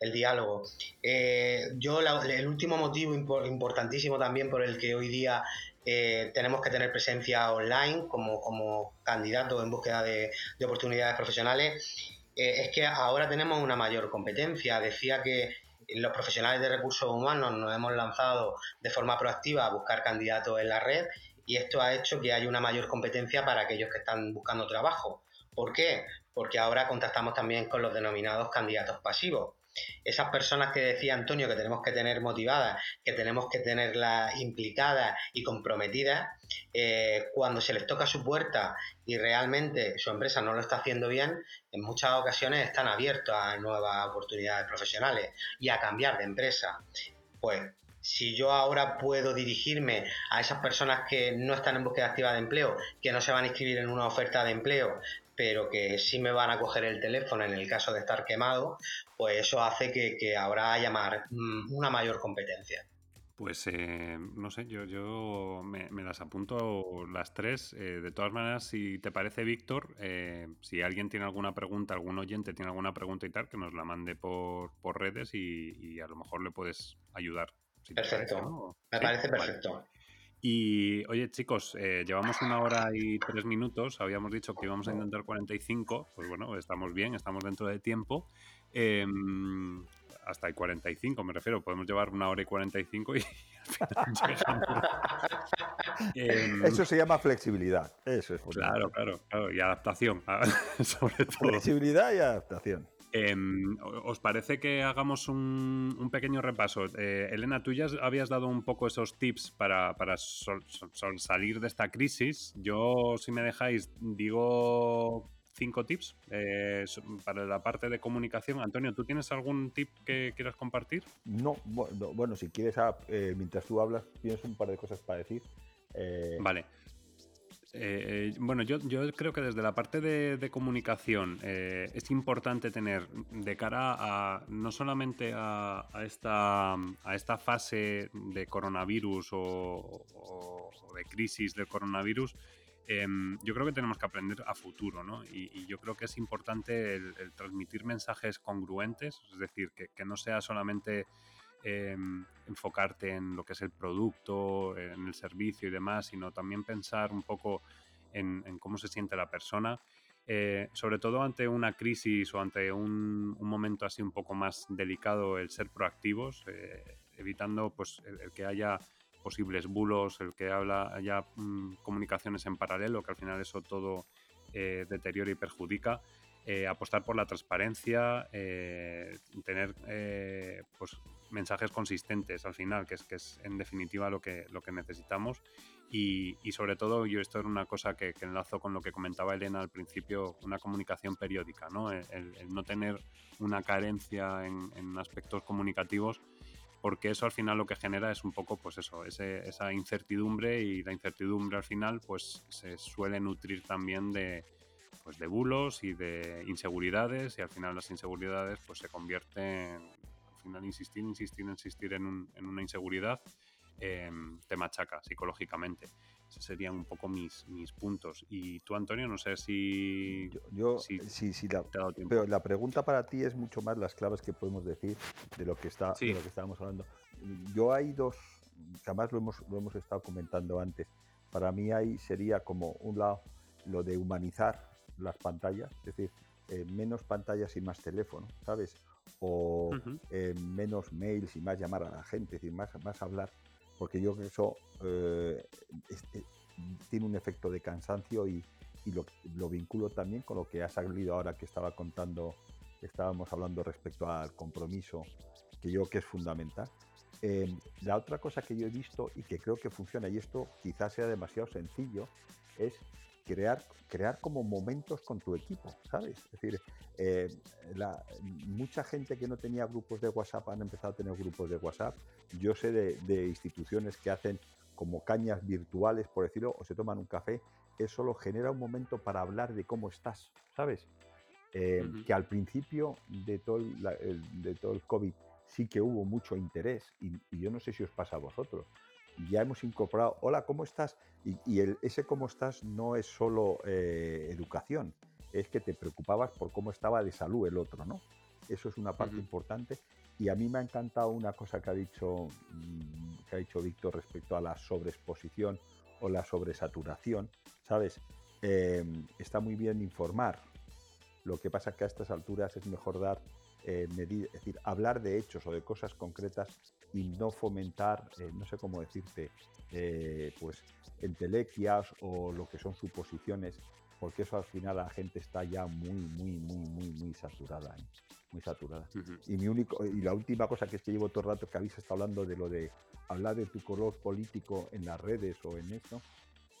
el, diálogo. Eh, yo, el último motivo importantísimo también por el que hoy día tenemos que tener presencia online como, como candidato en búsqueda de, de oportunidades profesionales eh, es que ahora tenemos una mayor competencia. Decía que los profesionales de recursos humanos nos hemos lanzado de forma proactiva a buscar candidatos en la red y esto ha hecho que haya una mayor competencia para aquellos que están buscando trabajo. ¿Por qué? Porque ahora contactamos también con los denominados candidatos pasivos esas personas que decía Antonio que tenemos que tener motivadas, que tenemos que tenerlas implicadas y comprometidas, eh, cuando se les toca su puerta y realmente su empresa no lo está haciendo bien, en muchas ocasiones están abiertos a nuevas oportunidades profesionales y a cambiar de empresa. Pues si yo ahora puedo dirigirme a esas personas que no están en búsqueda activa de empleo, que no se van a inscribir en una oferta de empleo, pero que sí me van a coger el teléfono en el caso de estar quemado, pues eso hace que, ahora haya mm, una mayor competencia. Pues eh, no sé, yo, yo me, las apunto las tres. Eh, de todas maneras, si te parece, Víctor, eh, si alguien tiene alguna pregunta, algún oyente tiene alguna pregunta y tal, que nos la mande por, redes y, a lo mejor le puedes ayudar. perfecto, me parece perfecto. Y oye, chicos, eh, llevamos una hora y tres minutos. Habíamos dicho que íbamos a intentar 45. Pues bueno, estamos bien, estamos dentro de tiempo. Em, hasta el 45, me refiero. Podemos llevar una hora y 45 y al final em, Eso se llama flexibilidad. Eso es. Claro, claro, claro. Y adaptación, sobre todo. Flexibilidad y adaptación. Em, ¿Os parece que hagamos un, pequeño repaso? Eh, Elena, tú ya habías dado un poco esos tips para, salir de esta crisis. Yo, si me dejáis, digo cinco tips eh, para la parte de comunicación. Antonio, ¿tú tienes algún tip que quieras compartir? No, bueno, si quieres, ah, eh, mientras tú hablas, tienes un par de cosas para decir. Vale. Bueno, yo, creo que desde la parte de, comunicación es importante tener de cara a no solamente a, esta, a esta fase de coronavirus o, de crisis del coronavirus, yo creo que tenemos que aprender a futuro, ¿no? Y, yo creo que es importante el, transmitir mensajes congruentes, es decir, que, no sea solamente enfocarte en lo que es el producto, en el servicio y demás, sino también pensar un poco en, cómo se siente la persona. Eh, sobre todo ante una crisis o ante un, momento así un poco más delicado, el ser proactivos, eh, evitando pues, el que haya posibles bulos, el que habla haya mm, comunicaciones en paralelo, que al final eso todo eh, deteriora y perjudica. Eh, apostar por la transparencia, tener pues, mensajes consistentes al final, que es, que es en definitiva lo que, lo que necesitamos. Y, sobre todo, yo esto era una cosa que, enlazo con lo que comentaba Elena al principio, una comunicación periódica, ¿no? El, no tener una carencia en, en aspectos comunicativos porque eso al final lo que genera es un poco, pues eso, esa incertidumbre y la incertidumbre al final pues se suele nutrir también de, pues de bulos y de inseguridades y al final las inseguridades pues se convierten, final insistir, insistir, insistir en, en una inseguridad eh, te machaca psicológicamente. Esos serían un poco mis, mis puntos. Y tú, Antonio, no sé si. Yo, sí, sí, la, pero la pregunta para ti es mucho más las claves que podemos decir de lo que, está, de lo que estábamos hablando. Yo hay dos, además lo hemos, lo hemos estado comentando antes. Para mí ahí sería como un lado lo de humanizar las pantallas, es decir, eh, menos pantallas y más teléfono, ¿sabes? O eh, menos mails y más llamar a la gente, es decir, más, más hablar porque yo creo que eso eh, eh, tiene un efecto de cansancio y, lo, vinculo también con lo que ha salido ahora que estaba contando, estábamos hablando respecto al compromiso, que yo creo que es fundamental. Em, la otra cosa que yo he visto y que creo que funciona, y esto quizás sea demasiado sencillo, es crear, crear como momentos con tu equipo, ¿sabes? Es decir, eh, mucha gente que no tenía grupos de WhatsApp han empezado a tener grupos de WhatsApp. Yo sé de, instituciones que hacen como cañas virtuales, por decirlo, o se toman un café. Eso lo genera un momento para hablar de cómo estás, ¿sabes? Eh, que al principio de todo el, de todo el COVID sí que hubo mucho interés y, y, yo no sé si os pasa a vosotros ya hemos incorporado, hola, ¿cómo estás? Y, el, ese cómo estás no es solo eh, educación, es que te preocupabas por cómo estaba de salud el otro, ¿no? Eso es una parte importante. Y a mí me ha encantado una cosa que ha dicho, mm, que ha dicho Víctor respecto a la sobreexposición o la sobresaturación, ¿sabes? Em, está muy bien informar. Lo que pasa es que a estas alturas es mejor dar eh, es decir, hablar de hechos o de cosas concretas y no fomentar, eh, no sé cómo decirte, eh, pues entelequias o lo que son suposiciones, porque eso al final la gente está ya muy, muy, muy, muy, muy saturada, muy saturada. Y mi único, y la última cosa que es que llevo todo el rato que habéis estado hablando de lo de hablar de tu color político en las redes o en esto,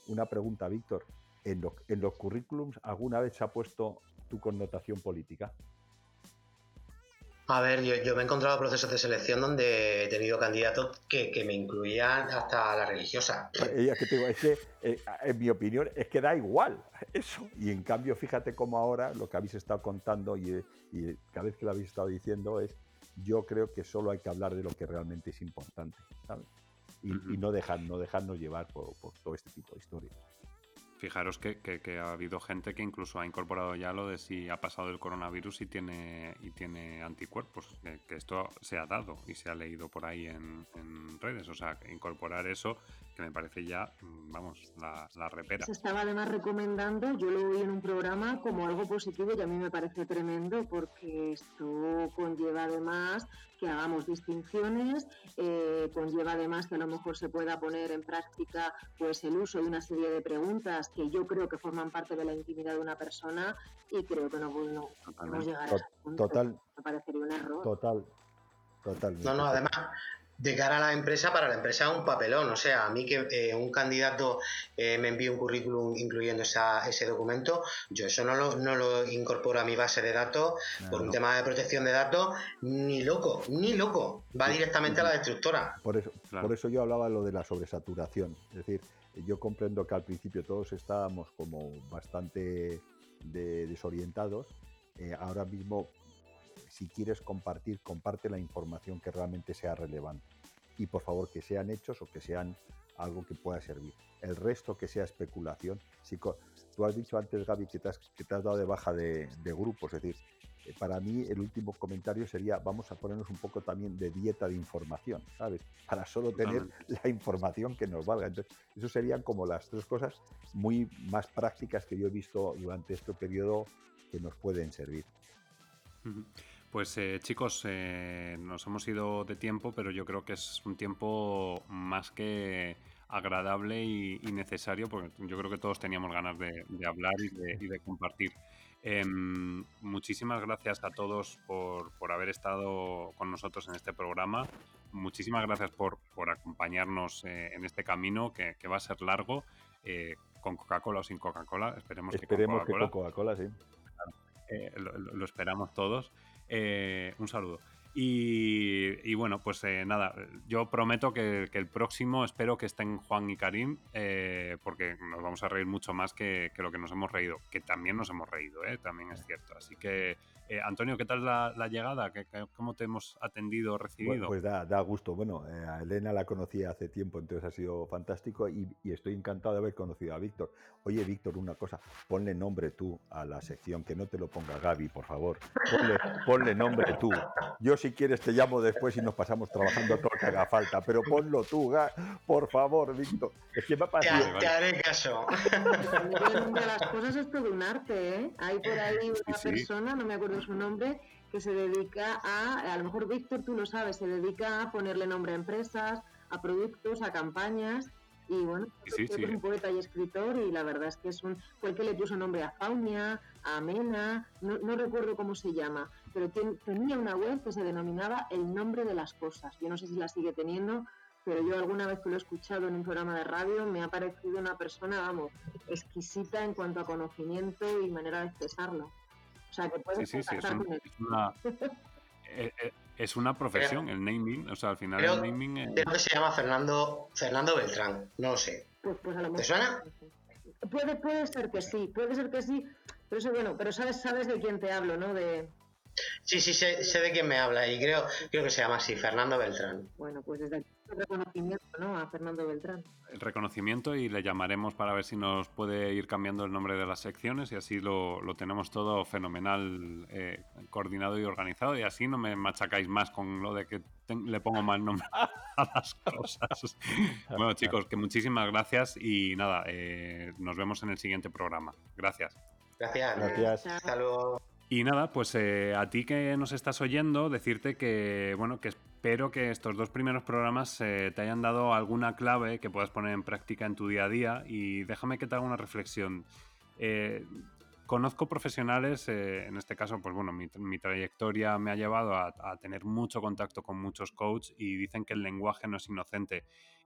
una pregunta, Víctor. ¿En, en los currículums alguna vez se ha puesto tu connotación política? A ver, yo, me he encontrado procesos de selección donde he tenido candidatos que, me incluían hasta la religiosa. Ella que te digo, es que, eh, en mi opinión, es que da igual eso. Y en cambio, fíjate cómo ahora lo que habéis estado contando y, cada vez que lo habéis estado diciendo es, yo creo que solo hay que hablar de lo que realmente es importante, ¿sabes? Y, no, dejar, no dejarnos llevar por, por todo este tipo de historias fijaros que, ha habido gente que incluso ha incorporado ya lo de si ha pasado el coronavirus y tiene, y tiene anticuerpos, que, esto se ha dado y se ha leído por ahí en, redes. O sea, incorporar eso, que me parece ya, mm, vamos, la, la, repera. Se estaba además recomendando, yo lo oí en un programa como algo positivo y a mí me parece tremendo porque esto conlleva además que hagamos distinciones, eh, conlleva además que a lo mejor se pueda poner en práctica pues el uso de una serie de preguntas que yo creo que forman parte de la intimidad de una persona y creo que no, podemos llegar a ese punto. Total. Me parecería un error. Total. Total. No, no, además, de cara a la empresa, para la empresa es un papelón. O sea, a mí que eh, un candidato eh, me envíe un currículum incluyendo ese documento, yo eso no lo, no lo incorporo a mi base de datos por un tema de protección de datos, ni loco, ni loco. Va directamente a la destructora. Por eso, por eso yo hablaba lo de la sobresaturación. Es decir, yo comprendo que al principio todos estábamos como bastante desorientados. Eh, ahora mismo si quieres compartir, comparte la información que realmente sea relevante. Y por favor, que sean hechos o que sean algo que pueda servir. El resto que sea especulación. Si tú has dicho antes, Gaby, que te has, que te has dado de baja de, grupos. Es decir, eh, para mí el último comentario sería, vamos a ponernos un poco también de dieta de información, ¿sabes? Para solo tener la información que nos valga. Entonces, eso serían como las tres cosas muy más prácticas que yo he visto durante este periodo que nos pueden servir. Pues eh, chicos, eh, nos hemos ido de tiempo, pero yo creo que es un tiempo más que agradable y, necesario, porque yo creo que todos teníamos ganas de, hablar y de, compartir. Em, muchísimas gracias a todos por, haber estado con nosotros en este programa. Muchísimas gracias por, acompañarnos eh, en este camino que, va a ser largo, con Coca-Cola o sin Coca-Cola. Esperemos, que con Coca-Cola. sí. lo, esperamos todos. Eh, un saludo. Y, bueno, pues eh, nada, yo prometo que, el próximo espero que estén Juan y Karim, eh, porque nos vamos a reír mucho más que, lo que nos hemos reído, que también nos hemos reído, también es cierto. Así que, Antonio, ¿qué tal la, llegada? ¿Cómo te hemos atendido, recibido? Pues, da, da, gusto. Bueno, a Elena la conocí hace tiempo, entonces ha sido fantástico y, y estoy encantado de haber conocido a Víctor. Oye, Víctor, una cosa, ponle nombre tú a la sección, que no te lo ponga Gaby, por favor. Ponle, nombre tú. Yo si quieres te llamo después y nos pasamos trabajando todo lo que haga falta, pero ponlo tú, por favor, Víctor. Es que me ha Te, haré caso. de las cosas es todo un arte, ¿eh? Hay por ahí una persona, no me acuerdo su nombre, que se dedica a, a lo mejor Víctor tú lo sabes, se dedica a ponerle nombre a empresas, a productos, a campañas y bueno, es un poeta y escritor y la verdad es que es un, fue el que le puso nombre a Faunia, a Mena, no, no recuerdo cómo se llama, pero tenía una web que se denominaba El nombre de las cosas. Yo no sé si la sigue teniendo, pero yo alguna vez que lo he escuchado en un programa de radio me ha parecido una persona, vamos, exquisita en cuanto a conocimiento y manera de expresarlo. O sea, que puedes sí, sí, con él. Eh, eh, es una profesión, el naming. O sea, al final el naming. Es... Creo que se llama Fernando, Fernando Beltrán. No lo sé. Pues, pues a lo mejor. ¿Te suena? Puede, puede ser que sí, puede ser que sí. Pero eso, bueno, pero sabes, sabes de quién te hablo, ¿no? De, Sí, sí, sé, sé, de quién me habla y creo, creo que se llama así, Fernando Beltrán. Bueno, pues desde aquí el reconocimiento ¿no? a Fernando Beltrán. El reconocimiento y le llamaremos para ver si nos puede ir cambiando el nombre de las secciones y así lo, lo tenemos todo fenomenal, eh, coordinado y organizado y así no me machacáis más con lo de que le pongo mal nombre a las cosas. bueno chicos, que muchísimas gracias y nada, eh, nos vemos en el siguiente programa. Gracias. Gracias. Gracias. Hasta luego. Y nada, pues eh, a ti que nos estás oyendo, decirte que, bueno, que espero que estos dos primeros programas eh, te hayan dado alguna clave que puedas poner en práctica en tu día a día. Y déjame que te haga una reflexión. Eh, conozco profesionales, en este caso, pues bueno, mi, trayectoria me ha llevado a, tener mucho contacto con muchos coaches y dicen que el lenguaje no es inocente.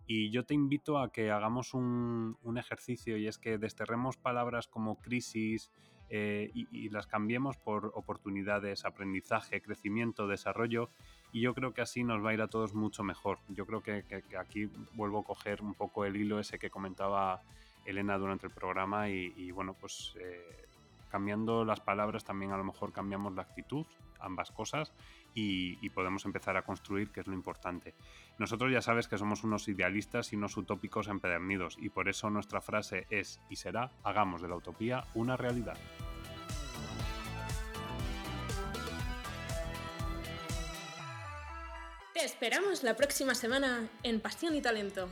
Y yo te invito a que hagamos un, un ejercicio y es que desterremos palabras como crisis, eh, y, las cambiemos por oportunidades, aprendizaje, crecimiento, desarrollo. Y yo creo que así nos va a ir a todos mucho mejor. Yo creo que, aquí vuelvo a coger un poco el hilo ese que comentaba Elena durante el programa y, bueno, pues eh, cambiando las palabras también a lo mejor cambiamos la actitud, ambas cosas, y, podemos empezar a construir, que es lo importante. Nosotros ya sabes que somos unos idealistas y unos utópicos empedernidos, y por eso nuestra frase es y será, hagamos de la utopía una realidad. Te esperamos la próxima semana en Pasión y Talento.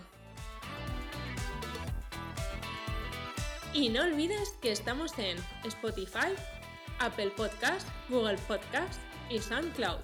Y no olvides que estamos en Spotify, Apple Podcast, Google Podcast y SoundCloud.